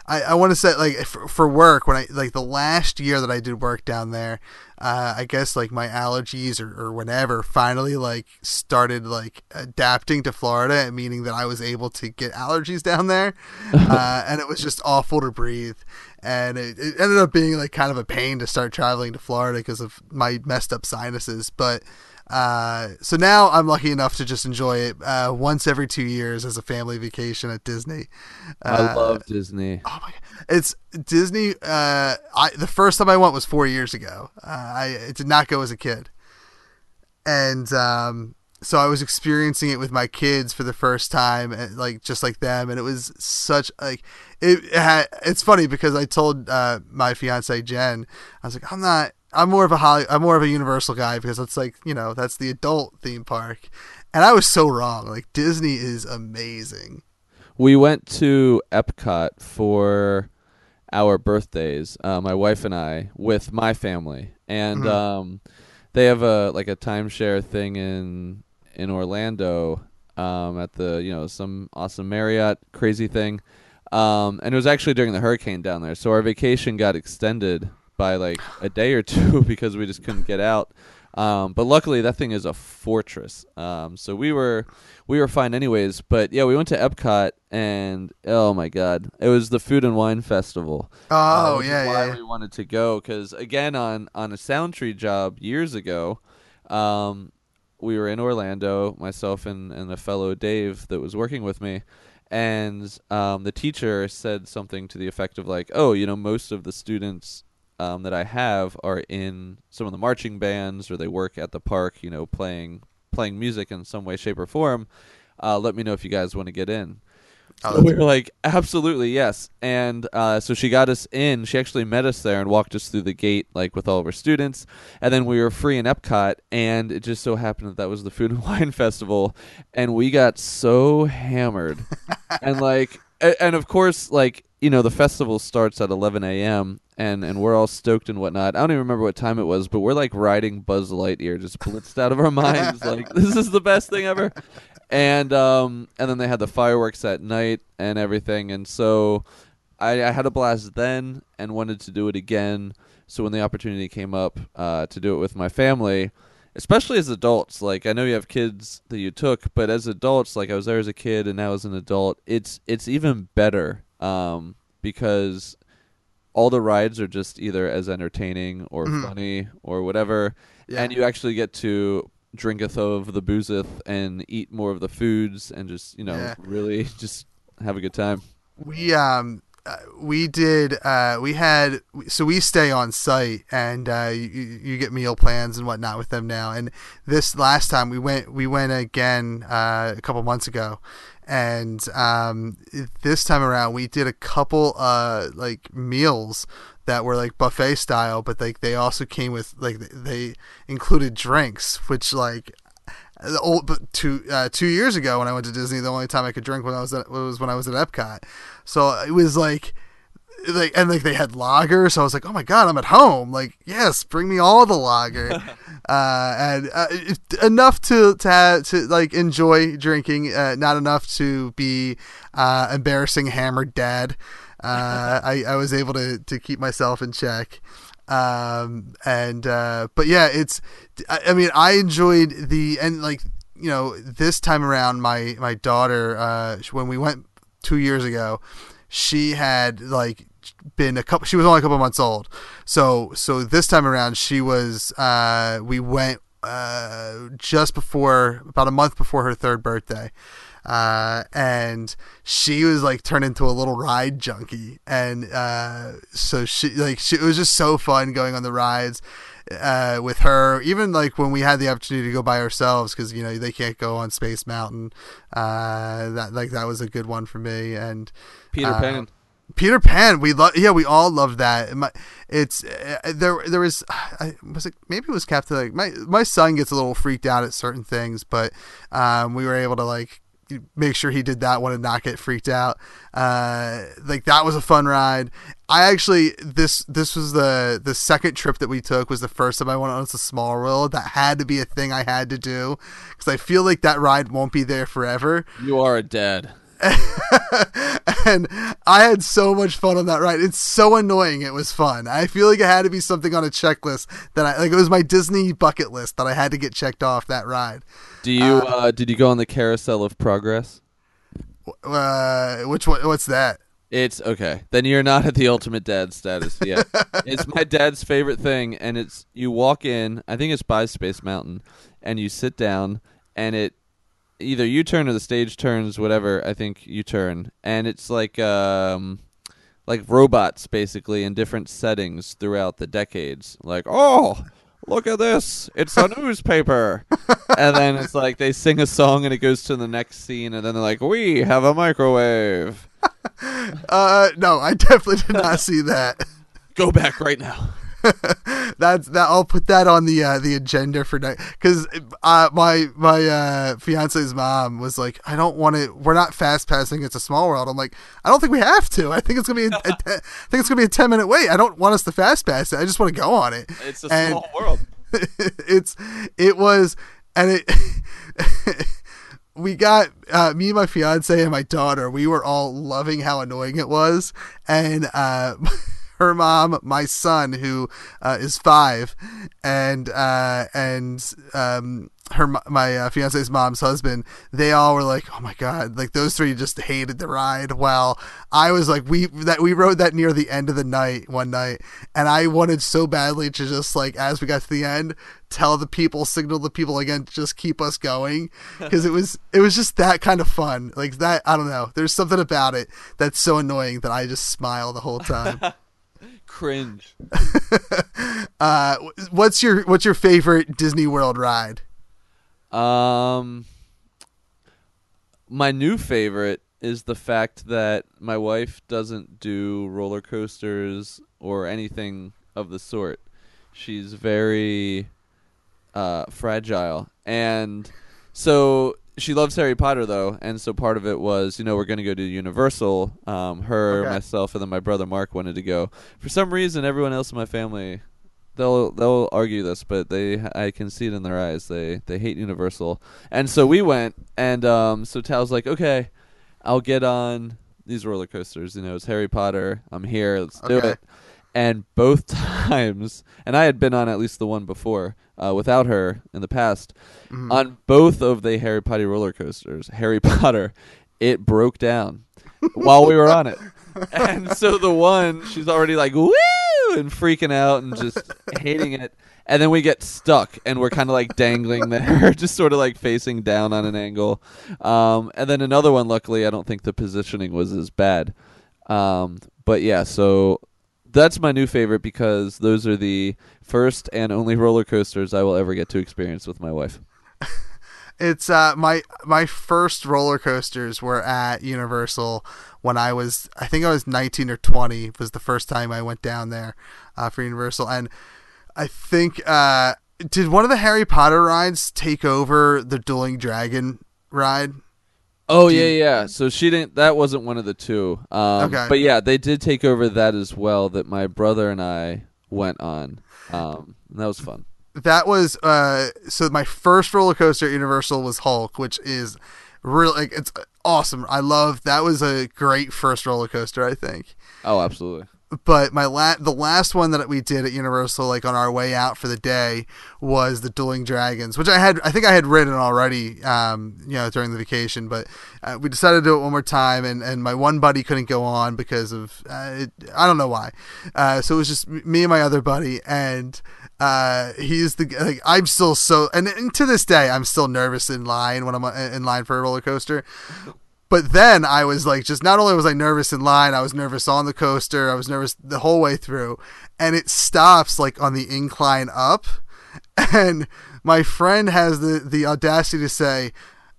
I, I want to say like for, for work when I like the last year that I did work down there, uh, I guess like my allergies or, or whenever finally like started like adapting to Florida, meaning that I was able to get allergies down there, *laughs* uh, and it was just awful to breathe. And it, it ended up being like kind of a pain to start traveling to Florida because of my messed up sinuses. But uh, so now I'm lucky enough to just enjoy it uh, once every two years as a family vacation at Disney. I Uh, love Disney. Oh my god, it's Disney. Uh, I the first time I went was four years ago. Uh, I did not go as a kid, and um, so I was experiencing it with my kids for the first time, and, like just like them, and it was such like it. it had, it's funny because I told uh, my fiance Jen, I was like, I'm not. I'm more of a Holly, I'm more of a Universal guy because it's like you know that's the adult theme park, and I was so wrong. Like Disney is amazing. We went to Epcot for our birthdays, uh, my wife and I, with my family, and Mhm. um, they have a like a timeshare thing in in Orlando um, at the you know some awesome Marriott crazy thing, um, and it was actually during the hurricane down there, so our vacation got extended by like a day or *laughs* two *laughs* because we just couldn't get out. Um, but luckily, that thing is a fortress. Um, so we were we were fine anyways. But yeah, we went to Epcot, and oh my god, it was the Food and Wine Festival. Oh, Uh, yeah, why yeah. we wanted to go because again on on a Soundtree job years ago, um, we were in Orlando, myself and and a fellow Dave that was working with me. And um, the teacher said something to the effect of like, "Oh, you know, most of the students um, that I have are in some of the marching bands, or they work at the park, you know, playing playing music in some way, shape, or form. Uh, let me know if you guys want to get in." Oh, So we were like, absolutely yes. And uh, so she got us in. She actually met us there and walked us through the gate, like with all of our students. And then we were free in Epcot. And it just so happened that that was the Food and *laughs* Wine Festival, and we got so hammered. *laughs* and like, and of course, like you know, the festival starts at 11 a.m. and and we're all stoked and whatnot. I don't even remember what time it was, but we're like riding Buzz Lightyear, just blitzed out of our minds. like *laughs* this is the best thing ever. And um and then they had the fireworks at night and everything, and so I, I had a blast then and wanted to do it again. So when the opportunity came up uh, to do it with my family, especially as adults, like I know you have kids that you took, but as adults, like I was there as a kid and now as an adult, it's it's even better um, because all the rides are just either as entertaining or funny or whatever, Yeah. and you actually get to drinketh of the boozeth and eat more of the foods and just you know Yeah. really *laughs* just have a good time. we um uh, we did uh we had so we stay on site and uh you, you get meal plans and whatnot with them now and this last time we went we went again uh a couple months ago and um this time around we did a couple uh like meals that were like buffet style but like they also came with like they included drinks which like the old but two uh, two years ago when I went to Disney, the only time I could drink when I was at, was when I was at Epcot. So it was like like and like they had lager, so I was like, oh my god, I'm at home. Like yes, bring me all the lager, *laughs* uh, and uh, enough to to have, to like enjoy drinking, uh, not enough to be uh, embarrassing hammered dad. Uh, I I was able to to keep myself in check um and uh but yeah it's I, I mean i enjoyed the and like you know this time around my my daughter uh when we went two years ago she had like been a couple she was only a couple months old so so this time around she was uh we went uh just before about a month before her third birthday uh, and she was like turned into a little ride junkie, and uh, so she like she, it was just so fun going on the rides uh, with her. Even like when we had the opportunity to go by ourselves, because you know they can't go on Space Mountain. Uh, that like that was a good one for me, and Peter uh, Pan. Peter Pan, we love. Yeah, we all love that. My, it's uh, there. There was, I was it maybe it was Captain. Like my my son gets a little freaked out at certain things, but um, we were able to like make sure he did that one and not get freaked out. Uh, like that was a fun ride. I actually this this was the the second trip that we took was the first time I went on to Small World. That had to be a thing I had to do because I feel like that ride won't be there forever. You are a dad. *laughs* and I had so much fun on that ride. It's so annoying. It was fun. I feel like it had to be something on a checklist that I like. It was my Disney bucket list that I had to get checked off that ride. Do you uh, did you go on the carousel of progress? Uh, which one? What's that? It's okay. Then you're not at the ultimate dad status yet. *laughs* it's my dad's favorite thing, and it's you walk in. I think it's by Space Mountain, and you sit down, and it either U turn or the stage turns, whatever. I think you turn, and it's like um like robots basically in different settings throughout the decades. Like oh. Look at this! It's a *laughs* newspaper, and then it's like they sing a song, and it goes to the next scene, and then they're like, "We have a microwave." *laughs* Uh, no, I definitely did not *laughs* see that. Go back right now. *laughs* That's that. I'll put that on the uh, the agenda for next because uh, my my uh, fiance's mom was like, I don't want to. We're not fast passing. It's a small world. I'm like, I don't think we have to. I think it's gonna be. A, a te- I think it's gonna be a ten minute wait. I don't want us to fast pass it. I just want to go on it. It's a And- small world. *laughs* it's it was and it *laughs* we got uh, me and my fiance and my daughter we were all loving how annoying it was and uh her mom my son who uh, is five and uh and um her my uh, fiance's mom's husband they all were like oh my god like those three just hated the ride. While i was like we that we rode that near the end of the night one night and i wanted so badly to just like as we got to the end tell the people signal the people again to just keep us going *laughs* because it was it was just that kind of fun. Like that i don't know. There's something about it that's so annoying that i just smile the whole time *laughs* Cringe. *laughs* uh what's your what's your favorite disney world ride Um, my new favorite is the fact that my wife doesn't do roller coasters or anything of the sort. She's very uh, fragile, and so she loves Harry Potter though, and so part of it was, you know, we're going to go to Universal. Um, her, Okay. myself, and then my brother Mark wanted to go. For some reason, everyone else in my family, they'll they'll argue this, but they I can see it in their eyes. They they hate Universal, and so we went, and um, so Tal's like, okay, I'll get on these roller coasters. You know, it's Harry Potter. I'm here. Let's do it. And both *laughs* times, and I had been on at least the one before uh, without her in the past. Mm-hmm. On both of the Harry Potter roller coasters, Harry *laughs* Potter, it broke down while we were on it. *laughs* And so the one, she's already like, woo, and freaking out and just hating it. And then we get stuck and we're kind of like dangling there, just sort of like facing down on an angle. Um, and then another one, luckily, I don't think the positioning was as bad. Um, but yeah, so that's my new favorite because those are the first and only roller coasters I will ever get to experience with my wife. *laughs* It's uh my my first roller coasters were at Universal when I was I think I was 19 or 20 was the first time I went down there uh, for Universal and I think uh did one of the Harry Potter rides take over the Dueling Dragon ride? Oh yeah, yeah. So she didn't. That wasn't one of the two. Um, Okay. But yeah, they did take over that as well. That my brother and I went on. Um, and that was fun. that was uh so my first roller coaster at Universal was Hulk, which is really like it's awesome. I love that was a great first roller coaster, I think. Oh, absolutely. But my la- the last one that we did at Universal, like on our way out for the day, was the Dueling Dragons, which I had I think I had ridden already, um, you know, during the vacation. But uh, we decided to do it one more time, and, and my one buddy couldn't go on because of uh, it, I don't know why. Uh, so it was just me and my other buddy, and uh, he's the like I'm still so and, and to this day I'm still nervous in line when I'm uh, in line for a roller coaster. But then I was like, just not only was I nervous in line, I was nervous on the coaster. I was nervous the whole way through, and it stops like on the incline up, *laughs* and my friend has the the audacity to say.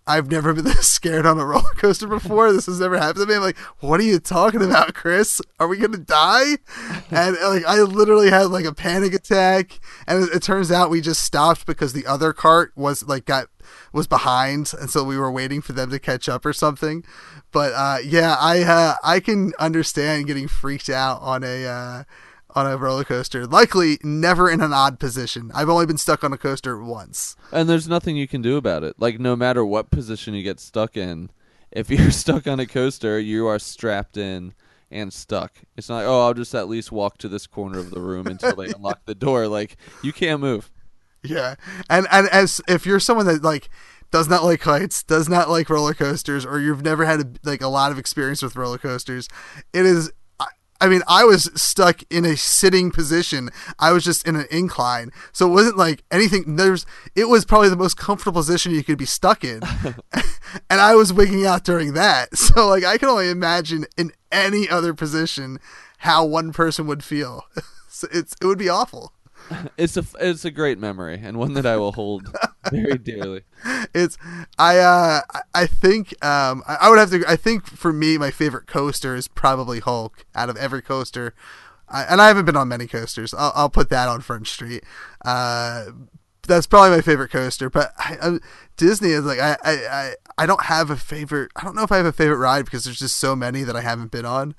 I've never been *laughs* this scared on a roller coaster before. This has never happened to me. I'm like, what are you talking about, Chris? Are we gonna die? *laughs* And like, I literally had like a panic attack. And it, it turns out we just stopped because the other cart was like got was behind, and so we were waiting for them to catch up or something. But uh, yeah, I uh, I can understand getting freaked out on a uh, on a roller coaster. Likely never in an odd position. I've only been stuck on a coaster once. And there's nothing you can do about it. Like no matter what position you get stuck in, if *laughs* you're stuck on a coaster, you are strapped in and stuck. It's not like, oh, I'll just at least walk to this corner of the room until they *laughs* unlock the door. Like you can't move. Yeah, and and as if you're someone that like does not like heights, does not like roller coasters, or you've never had a, like a lot of experience with roller coasters, it is. I- I mean, I was stuck in a sitting position. I was just in an incline, so it wasn't like anything. There's, it was probably the most comfortable position you could be stuck in, *laughs* *laughs* and I was wigging out during that. *laughs* So, like, I can only imagine in any other position how one person would feel. so it's it would be awful. *laughs* It's a it's a great memory and one that I will hold very *laughs* dearly. it's I uh I- think um I, I would have to I think for me my favorite coaster is probably Hulk out of every coaster. I, and I haven't been on many coasters. I'll, I'll put that on Front Street. Uh, that's probably my favorite coaster. But I, I, Disney is like I, I, I I don't have a favorite. I don't know if I have a favorite ride because there's just so many that I haven't been on.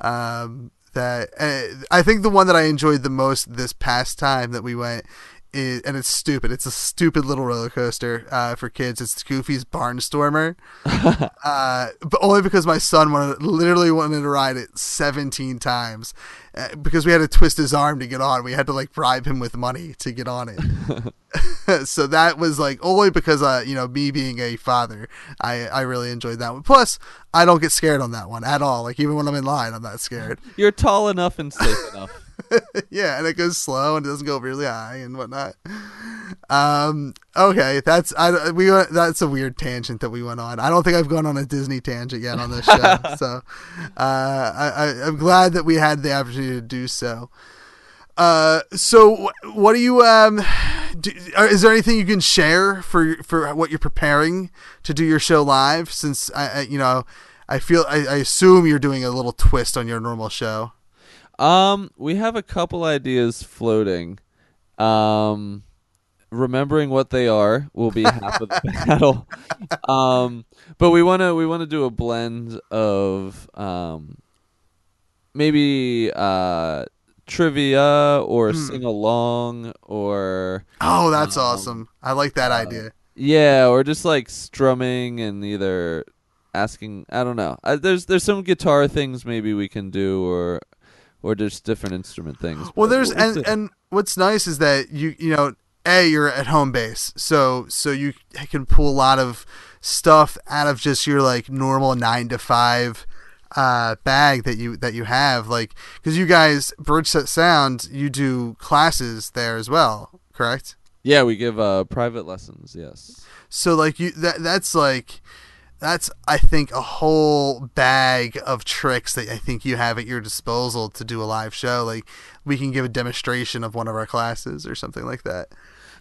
Um, that uh, I think the one that I enjoyed the most this past time that we went is, and it's stupid. It's a stupid little roller coaster uh, for kids. It's Goofy's Barnstormer, *laughs* uh, but only because my son wanted, literally wanted to ride it 17 times, uh, because we had to twist his arm to get on. We had to like bribe him with money to get on it. *laughs* *laughs* so that was like only because uh you know me being a father, I I really enjoyed that one. Plus, I don't get scared on that one at all. Like even when I'm in line, I'm not scared. You're tall enough and safe enough. *laughs* yeah, and it goes slow and it doesn't go really high and whatnot. Um, okay, that's I we that's a weird tangent that we went on. I don't think I've gone on a Disney tangent yet on this show, *laughs* so uh, I, I I'm glad that we had the opportunity to do so. Uh, so what do you um? Do, is there anything you can share for for what you're preparing to do your show live? Since I, I you know. I feel I, I assume you're doing a little twist on your normal show. Um, we have a couple ideas floating. Um, remembering what they are will be half of the *laughs* battle. Um, but we wanna we wanna do a blend of um, maybe uh trivia or sing along or Oh, that's Um, awesome. I like that idea. yeah, or just like strumming and either asking. I don't know. Uh, there's there's some guitar things maybe we can do, or or just different instrument things. Well, there's we'll and see. and what's nice is that you you know a you're at home base, so so you can pull a lot of stuff out of just your like normal nine to five uh, bag that you that you have, like because you guys Bridgeset Sound, you do classes there as well, correct? yeah, we give uh private lessons. Yes. So like you that that's like that's I think a whole bag of tricks that I think you have at your disposal to do a live show. Like we can give a demonstration of one of our classes or something like that.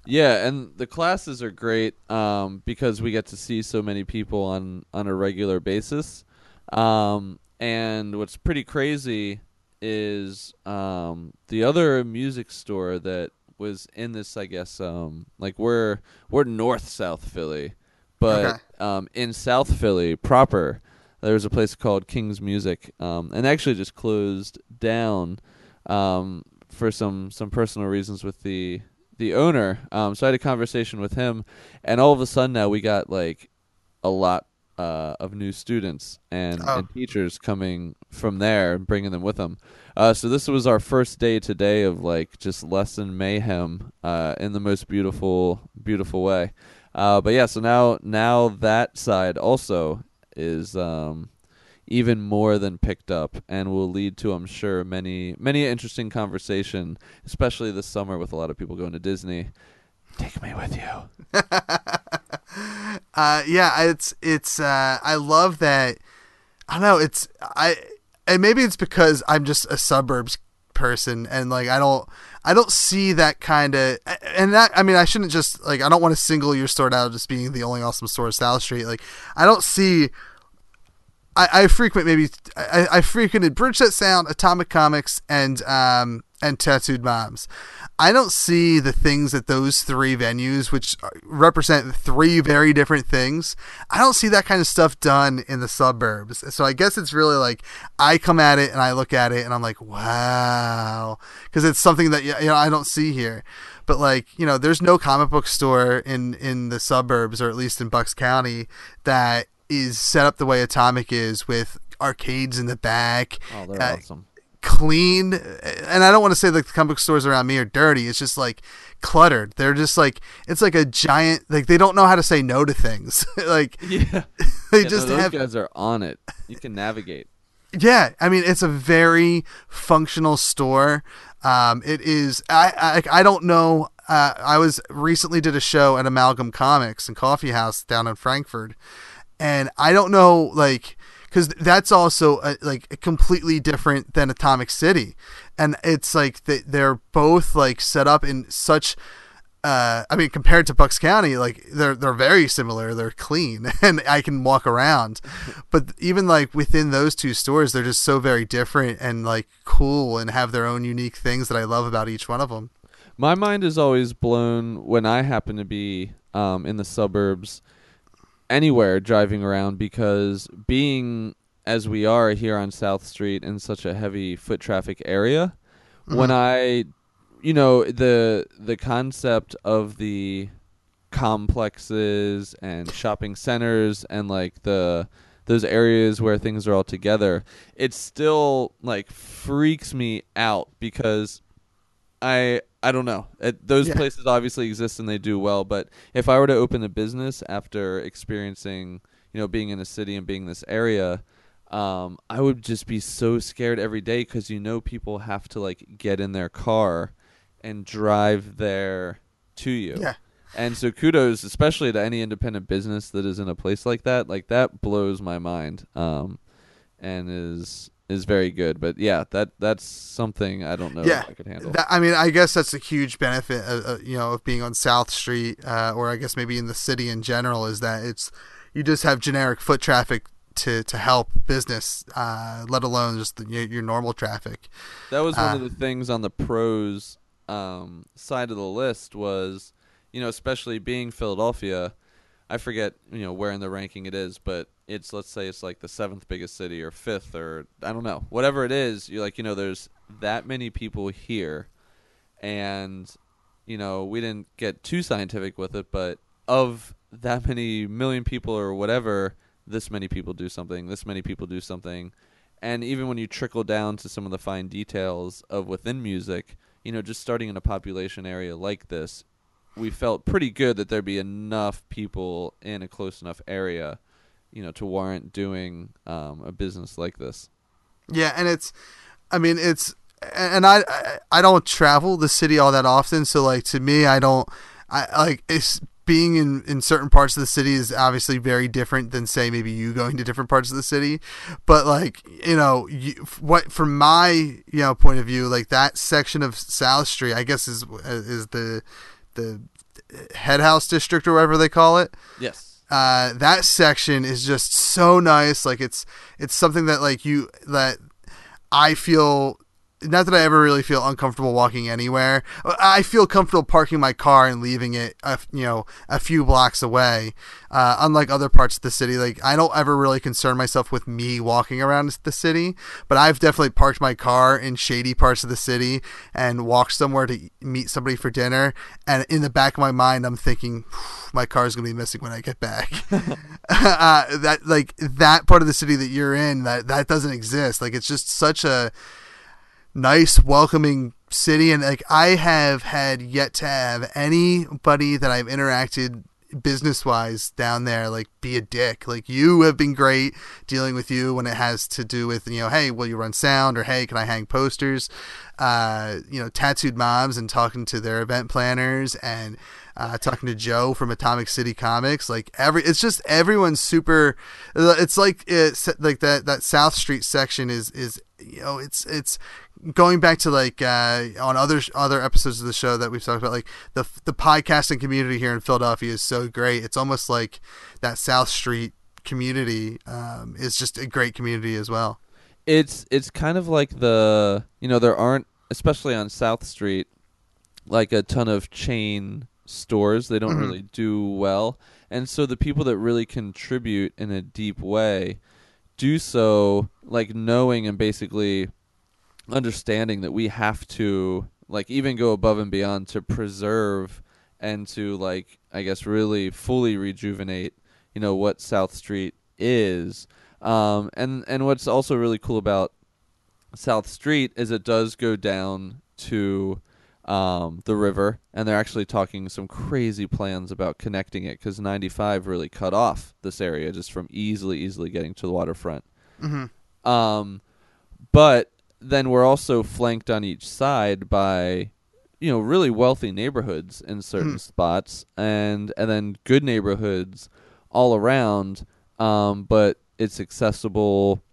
Yeah, and the classes are great um, because we get to see so many people on on a regular basis. Um, and what's pretty crazy is um, the other music store that was in this. I guess um, like we're we're north South Philly, but Okay. um, in South Philly proper, there was a place called King's Music, um, and actually just closed down um, for some some personal reasons with the the owner. Um, so I had a conversation with him, and all of a sudden now we got like a lot uh, of new students and, Oh. and teachers coming from there and bringing them with them. Uh, so this was our first day today of like just lesson mayhem uh, in the most beautiful beautiful way. Uh, but yeah, so now now that side also is um, even more than picked up and will lead to I'm sure many many interesting conversation, especially this summer with a lot of people going to Disney. Take me with you. *laughs* Uh, yeah, it's it's. Uh, I love that. I don't know. It's I, and maybe it's because I'm just a suburbs person, and like I don't, I don't see that kind of. And that I mean, I shouldn't just like I don't want to single your store out as being the only awesome store in South Street. Like I don't see. I, I frequent maybe I, I frequented Bridgeset Sound, Atomic Comics, and um and Tattooed Moms. I don't see the things that those three venues, which represent three very different things, I don't see that kind of stuff done in the suburbs. So I guess it's really like I come at it and I look at it and I'm like, wow, because it's something that you know I don't see here. But like you know, there's no comic book store in in the suburbs or at least in Bucks County that is set up the way Atomic is with arcades in the back. Oh, they're uh, awesome. Clean and i don't want to say like the comic book stores around me are dirty it's just like cluttered they're just like it's like a giant like they don't know how to say no to things *laughs* like Yeah. *laughs* they Yeah, just no, those have guys are on it. You can navigate. yeah i mean it's a very functional store um it is i i, I don't know uh, i was recently did a show at amalgam comics and coffee house down in Frankford and i don't know like because that's also uh like completely different than atomic city and it's like they, they're both like set up in such uh, I mean, compared to Bucks County, like they're they're very similar. They're clean, *laughs* and I can walk around. *laughs* But even like within those two stores, they're just so very different and like cool, and have their own unique things that I love about each one of them. My mind is always blown when I happen to be um, in the suburbs, anywhere driving around, because being as we are here on South Street in such a heavy foot traffic area, when mm-hmm. I, you know, the the concept of the complexes and shopping centers and like the those areas where things are all together, it still like freaks me out because I I don't know. It, those Yeah. places obviously exist and they do well, but if I were to open a business after experiencing, you know, being in a city and being in this area, um, I would just be so scared every day because you know people have to like get in their car and drive there to you. Yeah. And so kudos, especially to any independent business that is in a place like that. Like that blows my mind, um, and is is very good. But yeah, that that's something I don't know yeah, if I could handle. That- I mean, I guess that's a huge benefit, of, uh, you know, of being on South Street, uh, or I guess maybe in the city in general, is that it's you just have generic foot traffic to to help business, uh, let alone just the, your, your normal traffic. That was one of Uh, the things on the pros um, side of the list was, you know, especially being Philadelphia. I forget, you know, where in the ranking it is, but it's let's say it's like the seventh biggest city or fifth or I don't know, whatever it is. You're like, you know, there's that many people here, and you know, we didn't get too scientific with it, but of that many million people or whatever, this many people do something, this many people do something. And even when you trickle down to some of the fine details of within music, you know, just starting in a population area like this, we felt pretty good that there'd be enough people in a close enough area, you know, to warrant doing um, a business like this. Yeah, and it's, I mean, it's, and I, I, don't travel the city all that often, so like to me, I don't, I like it's being in in certain parts of the city is obviously very different than say maybe you going to different parts of the city, but like you know, you, what from my you know point of view, like that section of South Street, I guess is is the the head house district or whatever they call it Yes. Uh, that section is just so nice. Like it's it's something that like you that I feel not that I ever really feel uncomfortable walking anywhere. I feel comfortable parking my car and leaving it, a, you know, a few blocks away. Uh, unlike other parts of the city, like I don't ever really concern myself with me walking around the city, but I've definitely parked my car in shady parts of the city and walked somewhere to meet somebody for dinner. And in the back of my mind, I'm thinking, my car is gonna be missing when I get back. *laughs* *laughs* uh, that like that part of the city that you're in, that that doesn't exist. Like it's just such a nice, welcoming city, and like I have had yet to have anybody that I've interacted business wise down there like be a dick. Like you have been great dealing with you when it has to do with you know hey will you run sound? Or hey can i hang posters? Uh you know tattooed moms and talking to their event planners and uh, talking to Joe from Atomic City Comics, like every, it's just everyone's super. It's like it's like that that South Street section is is you know it's it's going back to like uh, on other other episodes of the show that we've talked about, like the the podcasting community here in Philadelphia is so great. It's almost like that South Street community um, is just a great community as well. it's it's kind of like the you know there aren't especially on South Street like a ton of chain stores they don't really do well and so the people that really contribute in a deep way do so like knowing and basically understanding that we have to like even go above and beyond to preserve and to like I guess really fully rejuvenate you know what South Street is um and and what's also really cool about South Street is it does go down to um, the river, and they're actually talking some crazy plans about connecting it because 95 really cut off this area just from easily, easily getting to the waterfront. Mm-hmm. Um, but then we're also flanked on each side by you know really wealthy neighborhoods in certain spots, and and then good neighborhoods all around. Um, but it's accessible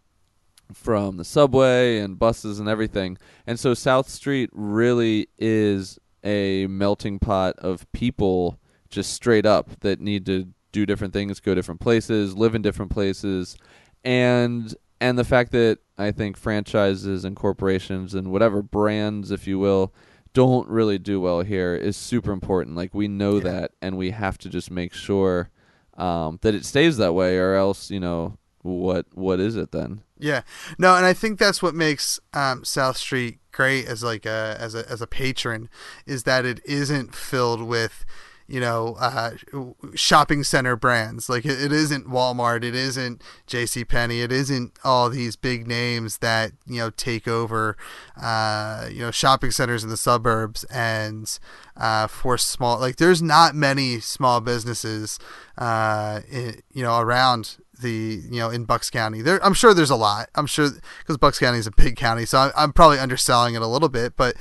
from the subway and buses and everything. And so South Street really is a melting pot of people just straight up that need to do different things, go different places, live in different places. And and the fact that I think franchises and corporations and whatever brands if you will don't really do well here is super important. Like we know that and we have to just make sure um, that it stays that way or else, you know, what what is it then? Yeah, no, and I think that's what makes um, South Street great as like a as a as a patron is that it isn't filled with you know uh, shopping center brands like it, it isn't Walmart, it isn't J.C. Penney, it isn't all these big names that you know take over uh, you know shopping centers in the suburbs and uh, for small like there's not many small businesses uh, in, you know around the you know in Bucks County. There, I'm sure there's a lot. I'm sure because Bucks County is a big county, so I, I'm probably underselling it a little bit. But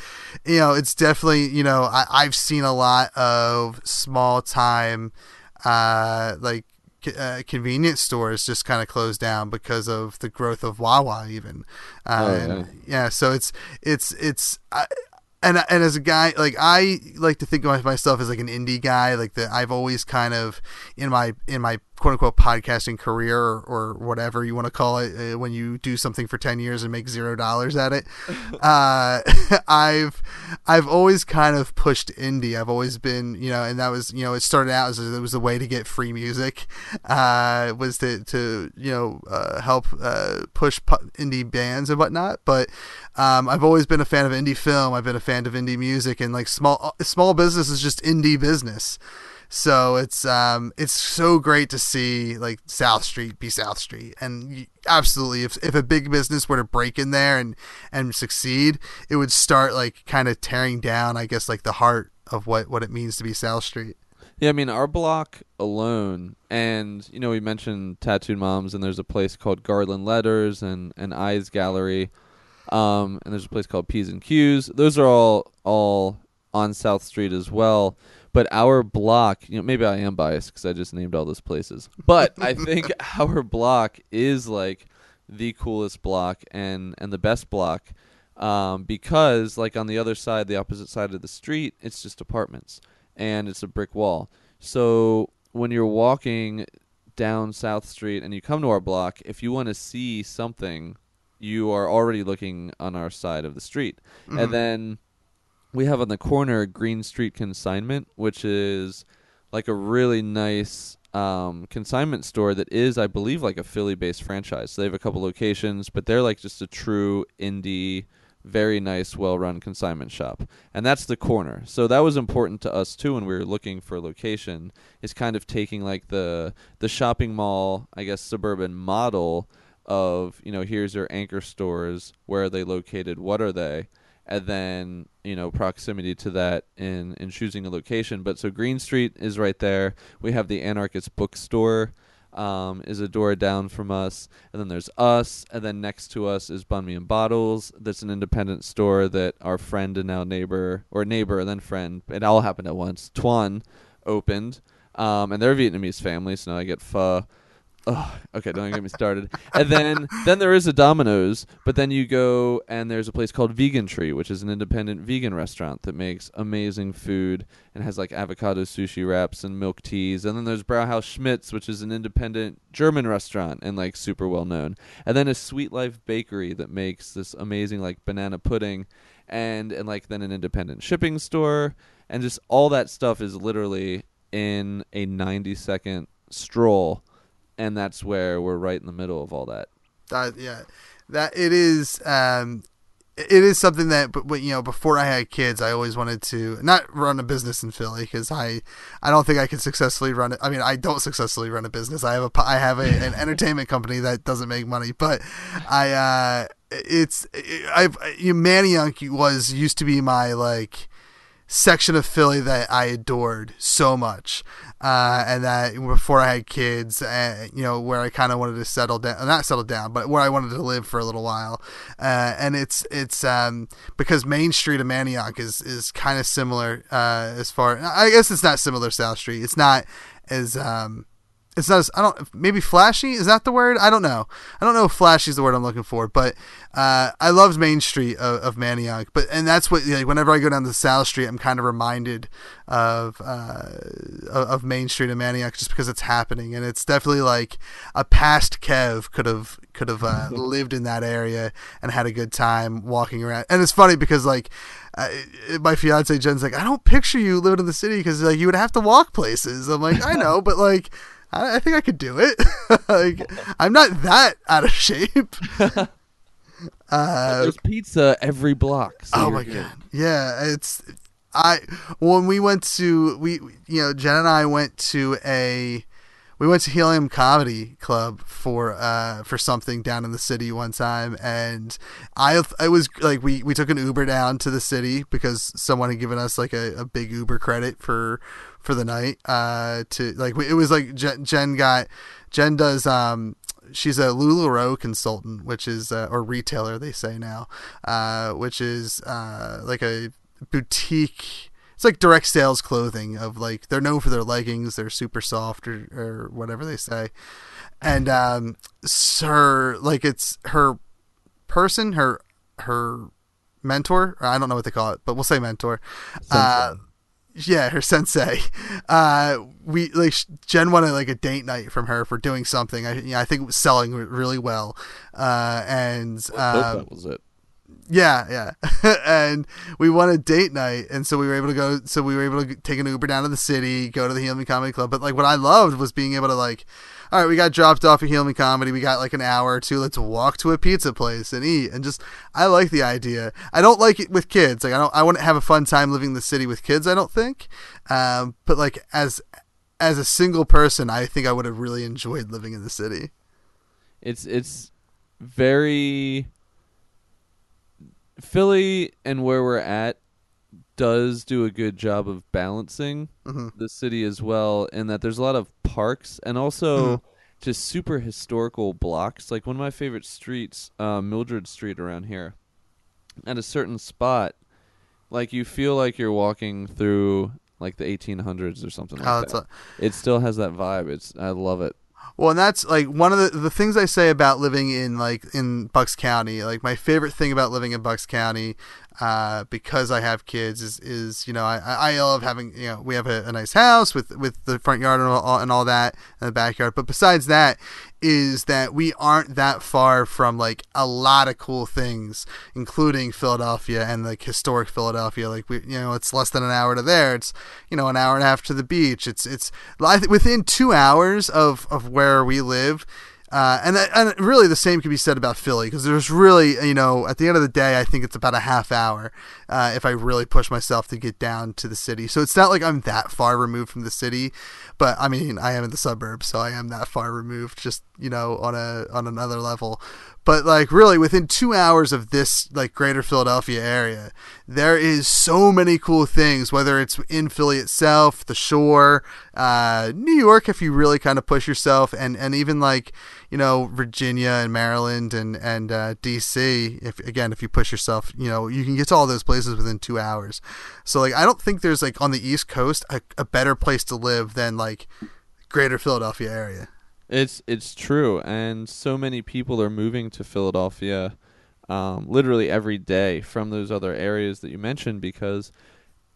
you know, it's definitely you know I, I've seen a lot of small time, uh, like uh, convenience stores just kind of closed down because of the growth of Wawa even. Uh, Oh, yeah. yeah, so it's it's it's. I, and and as a guy like I like to think of myself as like an indie guy like that I've always kind of in my in my quote unquote podcasting career or, or whatever you want to call it uh, when you do something for 10 years and make zero dollars at it *laughs* uh, *laughs* I've I've always kind of pushed indie. I've always been you know and that was you know it started out as it was a way to get free music uh, was to to you know uh, help uh, push pu- indie bands and whatnot but um, I've always been a fan of indie film. I've been a fan of indie music and like small small business is just indie business. So it's um it's so great to see like South Street be South Street, and absolutely, if if a big business were to break in there and and succeed, it would start like kind of tearing down, I guess, like the heart of what what it means to be South Street. Yeah, I mean our block alone, and you know we mentioned tattooed moms, and there's a place called Garland Letters and and Eyes Gallery, um, and there's a place called P's and Q's. Those are all all on South Street as well. But our block, you know, maybe I am biased because I just named all those places. But I *laughs* think our block is like the coolest block and and the best block um, because like on the other side, the opposite side of the street, it's just apartments and it's a brick wall. So when you're walking down South Street and you come to our block, if you want to see something, you are already looking on our side of the street, and then we have on the corner Green Street Consignment, which is like a really nice um, consignment store that is, I believe, like a Philly-based franchise. So they have a couple locations, but they're like just a true indie, very nice, well-run consignment shop, and that's the corner. So that was important to us too when we were looking for a location. Is kind of taking like the the shopping mall, I guess, suburban model of you know here's your anchor stores, where are they located, what are they, and then you know proximity to that in in choosing a location. But so Green Street is right there. We have the Anarchist Bookstore. Um, is a door down from us, and then there's us, and then next to us is Banh Mi and Bottles. That's an independent store that our friend and now neighbor, or neighbor and then friend, it all happened at once. Tuan opened, um, and they're Vietnamese family, so now I get pho. Ugh, okay, don't get me started. And then then there is a Domino's, but then you go and there's a place called Vegan Tree, which is an independent vegan restaurant that makes amazing food and has like avocado sushi wraps and milk teas. And then there's Brauhaus Schmitz, which is an independent German restaurant and like super well known. And then a Sweet Life Bakery that makes this amazing like banana pudding and and like then an independent shipping store and just all that stuff is literally in a 90 second stroll and that's where we're right in the middle of all that. Uh, yeah, that it is. Um, it is something that, but you know, before I had kids, I always wanted to not run a business in Philly because I, I don't think I could successfully run it. I mean, I don't successfully run a business. I have a, I have a, an *laughs* entertainment company that doesn't make money, but I, uh, it's, I've, you Manayunk was used to be my like section of Philly that I adored so much, uh, and that before I had kids, uh, you know, where I kind of wanted to settle down, not settle down, but where I wanted to live for a little while, uh, and it's it's um, because Main Street of Manayunk is is kind of similar uh, as far. I guess it's not similar South Street. It's not as um, it's not as, I don't maybe flashy? Is that the word? I don't know. I don't know if flashy is the word I'm looking for but uh, I loved Main Street of, of Manayunk but and that's what like whenever I go down to South Street I'm kind of reminded of uh, of Main Street of Manayunk just because it's happening and it's definitely like a past Kev could have could have uh, lived in that area and had a good time walking around. And it's funny because like uh, my fiance Jen's like I don't picture you living in the city because like you would have to walk places. I'm like I *laughs* know but like I, I think I could do it. *laughs* like, I'm not that out of shape. *laughs* Uh, There's pizza every block. so oh my good. god, yeah, it's I when we went to we you know Jen and I went to a we went to Helium Comedy Club for uh for something down in the city one time and I I was like we we took an Uber down to the city because someone had given us like a, a big Uber credit for for the night uh to like it was like Jen, got Jen does um she's a LuLaRoe consultant which is uh, or retailer they say now uh which is uh like a boutique it's like direct sales clothing of like they're known for their leggings they're super soft or, or whatever they say and um her like it's her person her her mentor. Or I don't know what they call it, but we'll say mentor. Uh, yeah, her sensei. Uh, we like Jen wanted like a date night from her for doing something. I yeah, I think it was selling really well. Uh, and uh, that was it. Yeah, yeah. *laughs* and we won a date night, and so we were able to go. So we were able to take an Uber down to the city, go to the Helium Comedy Club. But like, what I loved was being able to like, all right, we got dropped off at Heal Me Comedy. We got like an hour or two. Let's walk to a pizza place and eat. And just, I like the idea. I don't like it with kids. Like, I don't. I wouldn't have a fun time living in the city with kids. I don't think. Um, but like as as a single person, I think I would have really enjoyed living in the city. It's it's very Philly and where we're at does do a good job of balancing Mhm. the city as well in that there's a lot of parks and also just super historical blocks. Like one of my favorite streets, uh, Mildred Street around here. At a certain spot, like you feel like you're walking through like the 1800s or something like Oh, that. a- it still has that vibe. It's I love it. Well, and that's like one of the the things I say about living in like in Bucks County. Like my favorite thing about living in Bucks County, uh, because I have kids, is is you know I I love having you know we have a, a nice house with with the front yard and all, and all that and the backyard. But besides that, is that we aren't that far from like a lot of cool things, including Philadelphia and like historic Philadelphia. Like we, you know, it's less than an hour to there. It's you know an hour and a half to the beach. It's it's within two hours of of where we live. Uh, and and really the same can be said about Philly because there's really you know at the end of the day I think it's about a half hour uh, if I really push myself to get down to the city. So it's not like I'm that far removed from the city, but I mean I am in the suburbs, so I am that far removed, just you know on a on another level. But like really within two hours of this like greater Philadelphia area, there is so many cool things. Whether it's in Philly itself, the shore, uh, New York, if you really kind of push yourself, and and even like you know Virginia and Maryland and and uh, DC. If again, if you push yourself, you know you can get to all those places within two hours. So like I don't think there's like on the East Coast a, a better place to live than like greater Philadelphia area. It's it's true, and so many people are moving to Philadelphia, um, literally every day from those other areas that you mentioned because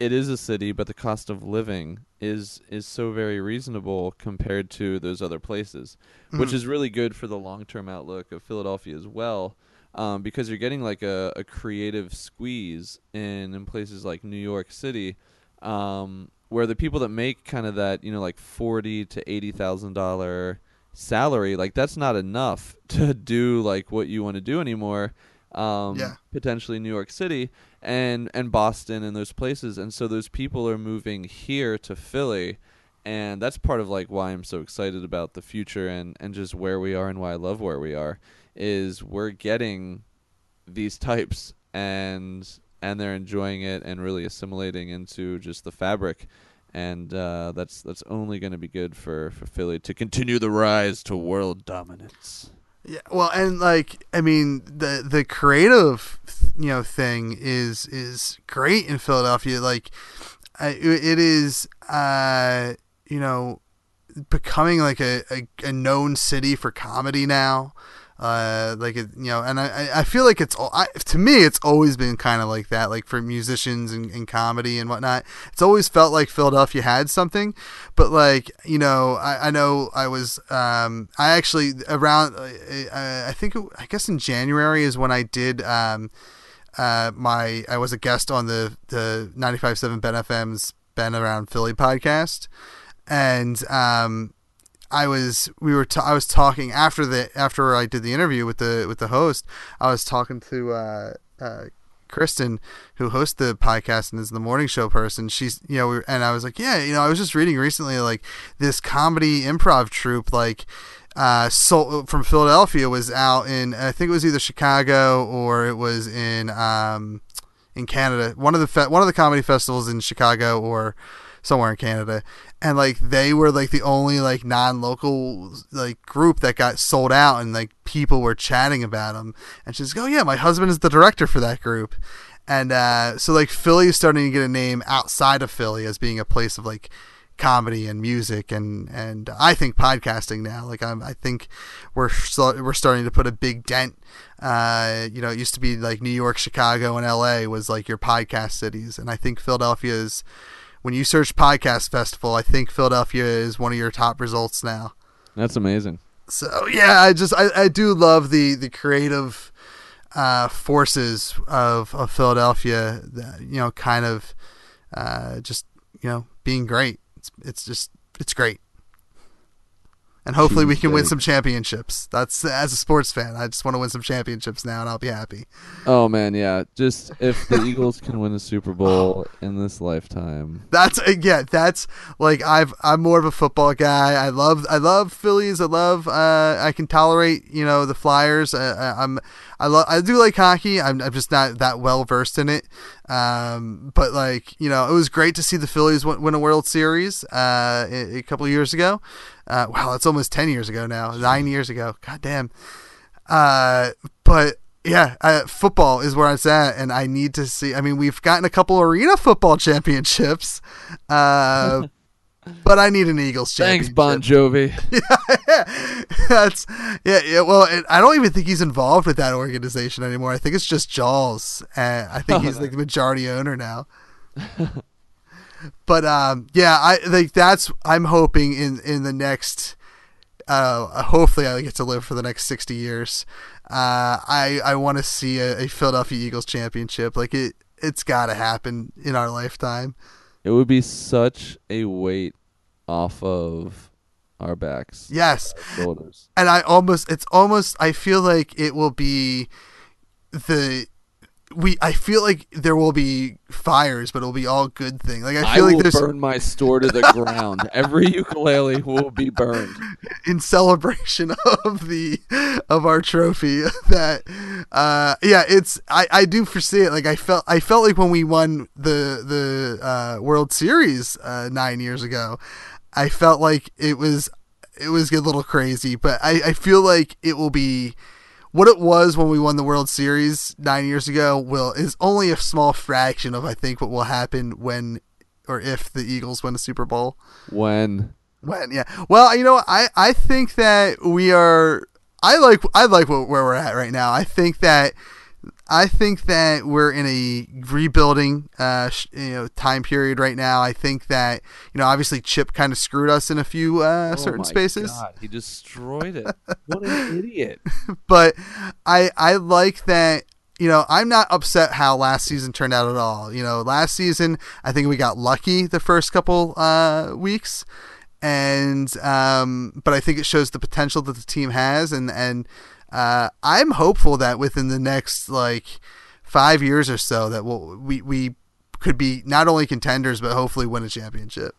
it is a city, but the cost of living is is so very reasonable compared to those other places, which Mhm. is really good for the long term outlook of Philadelphia as well. Um, because you're getting like a, a creative squeeze in, in places like New York City, um, where the people that make kind of that you know like forty to eighty thousand dollar salary, like that's not enough *laughs* to do like what you want to do anymore. Um, Yeah. potentially New York City and and Boston and those places, and so those people are moving here to Philly, and that's part of like why I'm so excited about the future and and just where we are and why I love where we are is we're getting these types and and they're enjoying it and really assimilating into just the fabric. And uh, that's that's only going to be good for, for Philly to continue the rise to world dominance. Yeah, well, and like I mean, the the creative you know thing is is great in Philadelphia. Like, I, it is uh you know becoming like a, a, a known city for comedy now. Uh, like it, you know, and I, I- I feel like it's all I, to me, it's always been kind of like that, like for musicians and, and comedy and whatnot. It's always felt like Philadelphia had something, but like you know, I, I know I was, um, I actually around, uh, uh, I think it, I guess in January is when I did, um, uh, my I was a guest on the the 95.7 Ben FM's Ben Around Philly podcast, and um, I was we were ta- I was talking after the after I did the interview with the with the host. I was talking to uh, uh, Kristen, who hosts the podcast and is the morning show person. She's you know, we and I was like, yeah, you know, I was just reading recently like this comedy improv troupe like uh from Philadelphia was out in I think it was either Chicago or it was in um in Canada. One of the fe- one of the comedy festivals in Chicago or somewhere in Canada, and like they were like the only like non-local like group that got sold out, and like people were chatting about them. And she's like, "Oh yeah, my husband is the director for that group," and uh, so like Philly is starting to get a name outside of Philly as being a place of like comedy and music and and I think podcasting now. Like I'm, I think we're we're starting to put a big dent. Uh, you know, it used to be like New York, Chicago, and L.A. was like your podcast cities, and I think Philadelphia is. When you search podcast festival, I think Philadelphia is one of your top results now. That's amazing. So yeah, I just I, I do love the the creative uh, forces of of Philadelphia. That, you know, kind of uh, just you know being great. It's it's just it's great. And hopefully we can win some championships. That's as a sports fan, I just want to win some championships now, and I'll be happy. Oh man, yeah. Just if the *laughs* Eagles can win the Super Bowl in this lifetime, That's uh, yeah. That's like I've I'm more of a football guy. I love I love Phillies. I love uh, I can tolerate you know the Flyers. Uh, I- I'm I love I do like hockey. I'm I'm just not that well versed in it. Um, but like you know, it was great to see the Phillies win, win a World Series uh, a, a couple of years ago. Uh, wow, that's almost ten years ago now. Nine years ago. God damn. Uh, but yeah, uh, football is where it's at, and I need to see. I mean, we've gotten a couple arena football championships, uh, *laughs* but I need an Eagles championship. thanks. Bon Jovi. *laughs* *laughs* *laughs* That's yeah, yeah. Well, and I don't even think he's involved with that organization anymore. I think it's just Jaws, and I think he's like the majority owner now. *laughs* but um, yeah, I like that's. I'm hoping in in the next. Uh, hopefully, I get to live for the next sixty years. Uh, I I want to see a, a Philadelphia Eagles championship. Like it, it's got to happen in our lifetime. It would be such a weight off of our backs, Yes, shoulders. and I almost it's almost I feel like it will be the we I feel like there will be fires, but it'll be all good thing. Like I I feel will like there's burn my store to the ground. *laughs* Every ukulele will be burned. in celebration *laughs* of the of our trophy *laughs* that uh yeah it's I I do foresee it like I felt I felt like when we won the the uh World Series uh 9 years ago I felt like it was it was a little crazy but I I feel like it will be what it was when we won the World Series 9 years ago will is only a small fraction of I think what will happen when or if the Eagles win a Super Bowl When when yeah. Well, you know. I I think that we are. I like I like where where we're at right now. I think that I think that we're in a rebuilding uh sh- you know time period right now. I think that you know obviously Chip kind of screwed us in a few uh, Oh certain spaces, God, he destroyed it. *laughs* What an idiot! *laughs* but I I like that. You know, I'm not upset how last season turned out at all. You know, last season I think we got lucky the first couple uh, weeks, and um, but I think it shows the potential that the team has, and and uh, I'm hopeful that within the next like five years or so that we'll, we we could be not only contenders but hopefully win a championship.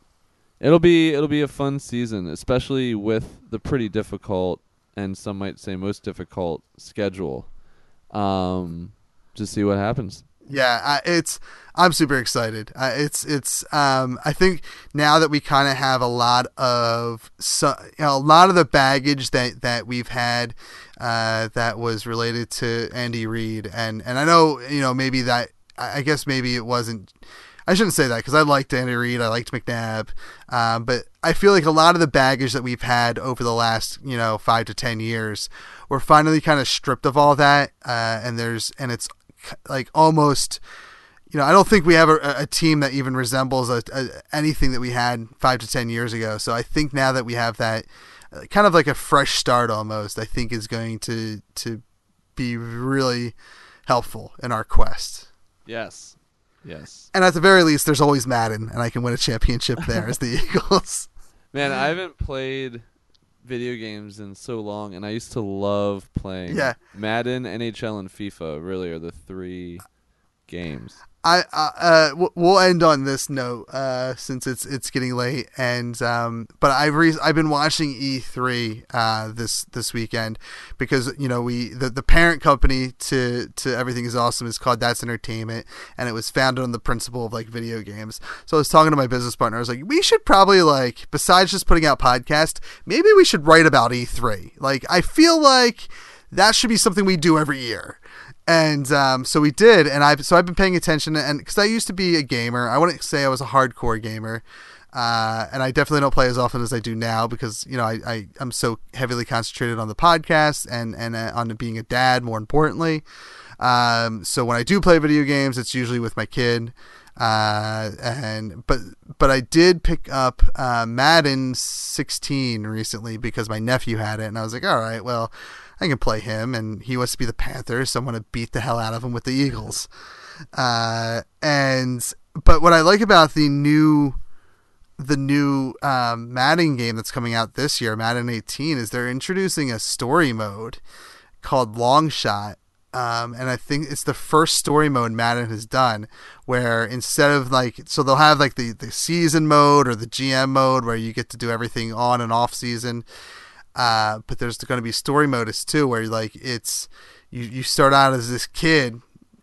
It'll be it'll be a fun season, especially with the pretty difficult and some might say most difficult schedule. Um, to see what happens. Yeah, I, it's I'm super excited. Uh, it's it's um I think now that we kind of have a lot of so, you know, a lot of the baggage that that we've had uh, that was related to Andy Reid and and I know you know maybe that I guess maybe it wasn't. I shouldn't say that because I liked Andy Reid, I liked McNabb, um, but I feel like a lot of the baggage that we've had over the last you know five to ten years, we're finally kind of stripped of all that, uh, and there's and it's like almost you know, I don't think we have a, a team that even resembles a, a, anything that we had five to ten years ago. So I think now that we have that, uh, kind of like a fresh start almost, I think is going to to be really helpful in our quest. Yes, yes. And at the very least, there's always Madden, and I can win a championship there as the *laughs* Eagles. Man, I haven't played video games in so long, and I used to love playing. Yeah. Madden, NHL, and FIFA really are the three games. I uh, uh we'll end on this note uh since it's it's getting late and um but I've re- I've been watching E3 uh this this weekend because you know we the, the parent company to to everything is awesome is called That's Entertainment and it was founded on the principle of like video games. So I was talking to my business partner I was like we should probably like besides just putting out podcast maybe we should write about E3. Like I feel like that should be something we do every year and um, so we did and i so i've been paying attention and because i used to be a gamer i wouldn't say i was a hardcore gamer Uh, and I definitely don't play as often as I do now because you know I, I I'm so heavily concentrated on the podcast and and uh, on being a dad more importantly. Um, so when I do play video games, it's usually with my kid. Uh, and but but I did pick up uh, Madden 16 recently because my nephew had it, and I was like, all right, well, I can play him, and he wants to be the Panthers, so I'm gonna beat the hell out of him with the Eagles. Uh, and but what I like about the new the new um, Madden game that's coming out this year, Madden 18, is they're introducing a story mode called Longshot. Um, and I think it's the first story mode Madden has done where instead of like, so they'll have like the, the season mode or the GM mode where you get to do everything on and off season. Uh, but there's going to be story modes too where like it's, you, you start out as this kid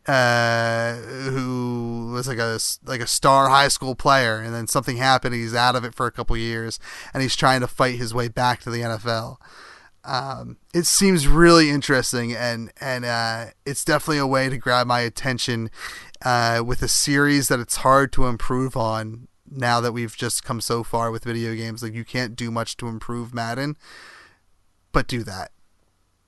uh, who was like a like a star high school player, and then something happened. And he's out of it for a couple years, and he's trying to fight his way back to the NFL. Um, it seems really interesting, and and uh, it's definitely a way to grab my attention uh, with a series that it's hard to improve on. Now that we've just come so far with video games, like you can't do much to improve Madden, but do that.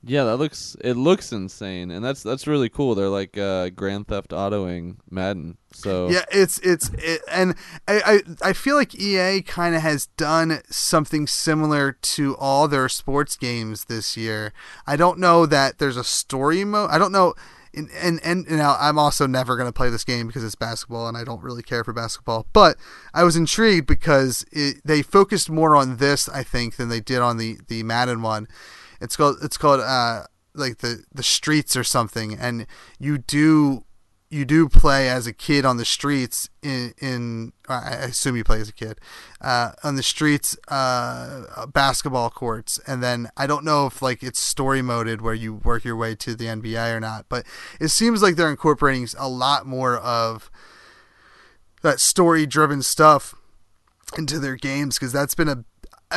Yeah, that looks it looks insane, and that's that's really cool. They're like uh, Grand Theft Autoing Madden. So yeah, it's it's it, and I I, I feel like EA kind of has done something similar to all their sports games this year. I don't know that there's a story mode. I don't know. And, and and now I'm also never going to play this game because it's basketball and I don't really care for basketball. But I was intrigued because it, they focused more on this, I think, than they did on the the Madden one it's called it's called uh like the the streets or something, and you do you do play as a kid on the streets in in I assume you play as a kid uh, on the streets uh, basketball courts. And then I don't know if like it's story moded where you work your way to the NBA or not but it seems like they're incorporating a lot more of that story driven stuff into their games because that's been a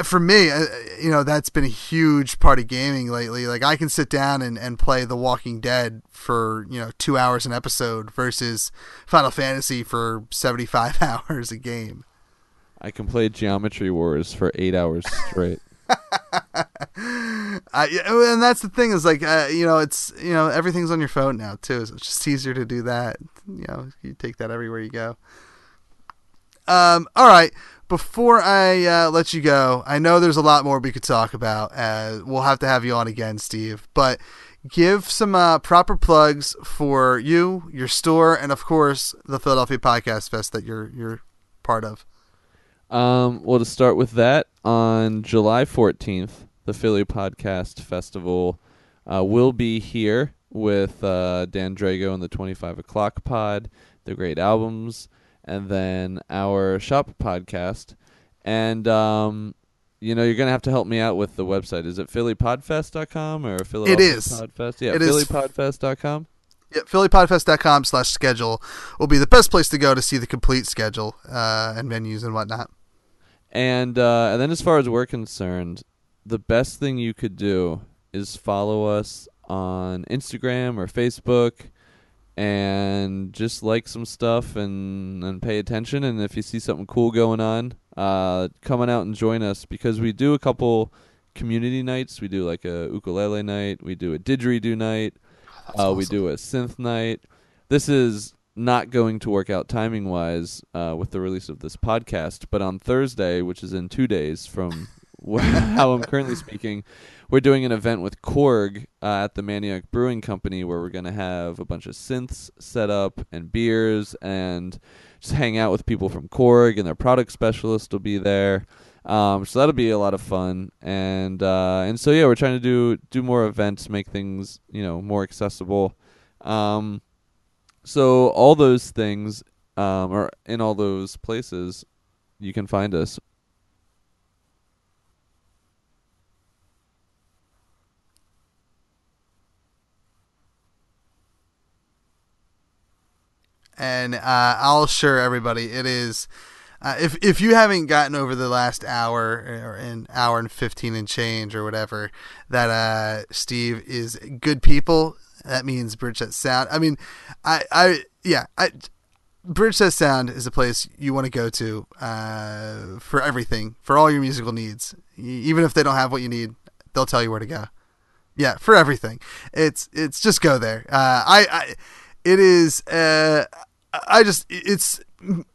for me, uh, you know, that's been a huge part of gaming lately. Like I can sit down and, and play The Walking Dead for, you know, two hours an episode versus Final Fantasy for 75 *laughs* hours a game. I can play Geometry Wars for eight hours straight. *laughs* uh, and that's the thing is like, uh, you know, it's, you know, everything's on your phone now too. So it's just easier to do that. You know, you take that everywhere you go. Um, all right before I uh, let you go, I know there's a lot more we could talk about. Uh, we'll have to have you on again, Steve. But give some uh, proper plugs for you, your store, and of course the Philadelphia Podcast Fest that you're you're part of. Um, well, to start with that, on July 14th, the Philly Podcast Festival uh, will be here with uh, Dan Drago and the 25 O'Clock Pod, the great albums and then our shop podcast. And um, you know, you're gonna have to help me out with the website. Is it phillypodfest.com or Philadelphia It is. Podfest? Yeah, It is. phillypodfest.com. Yeah, phillypodfest.com slash schedule will be the best place to go to see the complete schedule uh, and menus and whatnot. And uh, and then as far as we're concerned, the best thing you could do is follow us on Instagram or Facebook and just like some stuff and and pay attention. And if you see something cool going on uh come on out and join us because we do a couple community nights. We do like a ukulele night. We do a didgeridoo night. Uh, we do a synth night. This is not going to work out timing wise uh, with the release of this podcast but on thursday which is in two days from *laughs* how i'm currently speaking we're doing an event with Korg uh, at the Manayunk Brewing Company where we're going to have a bunch of synths set up and beers and just hang out with people from Korg and their product specialist will be there. Um, so that'll be a lot of fun, and uh, and so yeah, we're trying to do do more events, make things you know more accessible. Um, so all those things, um, or in all those places, you can find us and uh, I'll assure everybody it is. Uh, if if you haven't gotten over the last hour or an hour and fifteen and change or whatever, that uh, Steve is good people. That means Bridgeset Sound. I mean, I I yeah I Bridgeset Sound is a place you want to go to uh, for everything, for all your musical needs. Even if they don't have what you need, they'll tell you where to go. Yeah, for everything. It's it's just go there. Uh, I, I it is. Uh, I just it's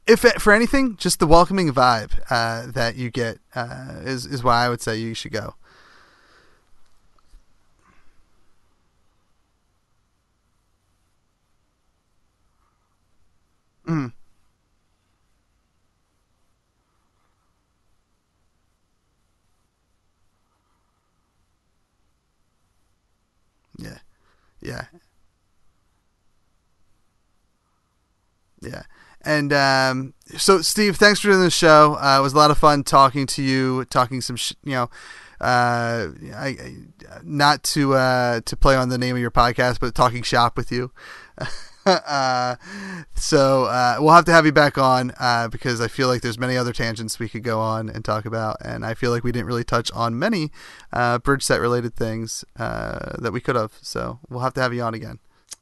if it, for anything, just the welcoming vibe uh, that you get uh, is is why I would say you should go. Mm. Yeah. Yeah. Yeah. And um, so, Steve, thanks for doing the show. Uh, it was a lot of fun talking to you, talking some, sh- you know, uh, I, I, not to uh, to play on the name of your podcast, but talking shop with you. *laughs* uh, so uh, we'll have to have you back on uh, because I feel like there's many other tangents we could go on and talk about, and I feel like we didn't really touch on many uh, Bridgeset related things uh, that we could have. So we'll have to have you on again.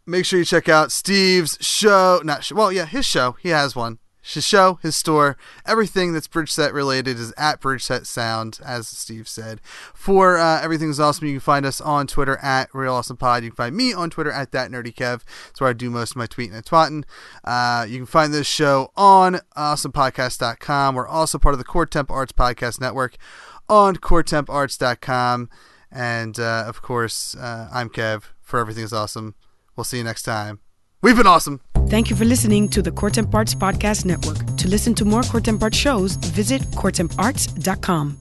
Make sure you check out Steve's show. Not sh- well, yeah, his show. He has one. His show, his store, everything that's Bridgeset related is at Bridgeset Sound, as Steve said. For uh, everything's awesome, you can find us on Twitter at Real Awesome Pod. You can find me on Twitter at That Nerdy Kev. That's where I do most of my tweeting and twatting. Uh, you can find this show on awesomepodcast.com. We're also part of the Core Temp Arts Podcast Network on coretemparts.com. And uh, of course, uh, I'm Kev. For Everything everything's awesome. We'll see you next time. We've been awesome. Thank you for listening to the Court Temp Arts Podcast Network. To listen to more Court Temp Arts shows, visit courtemparts.com.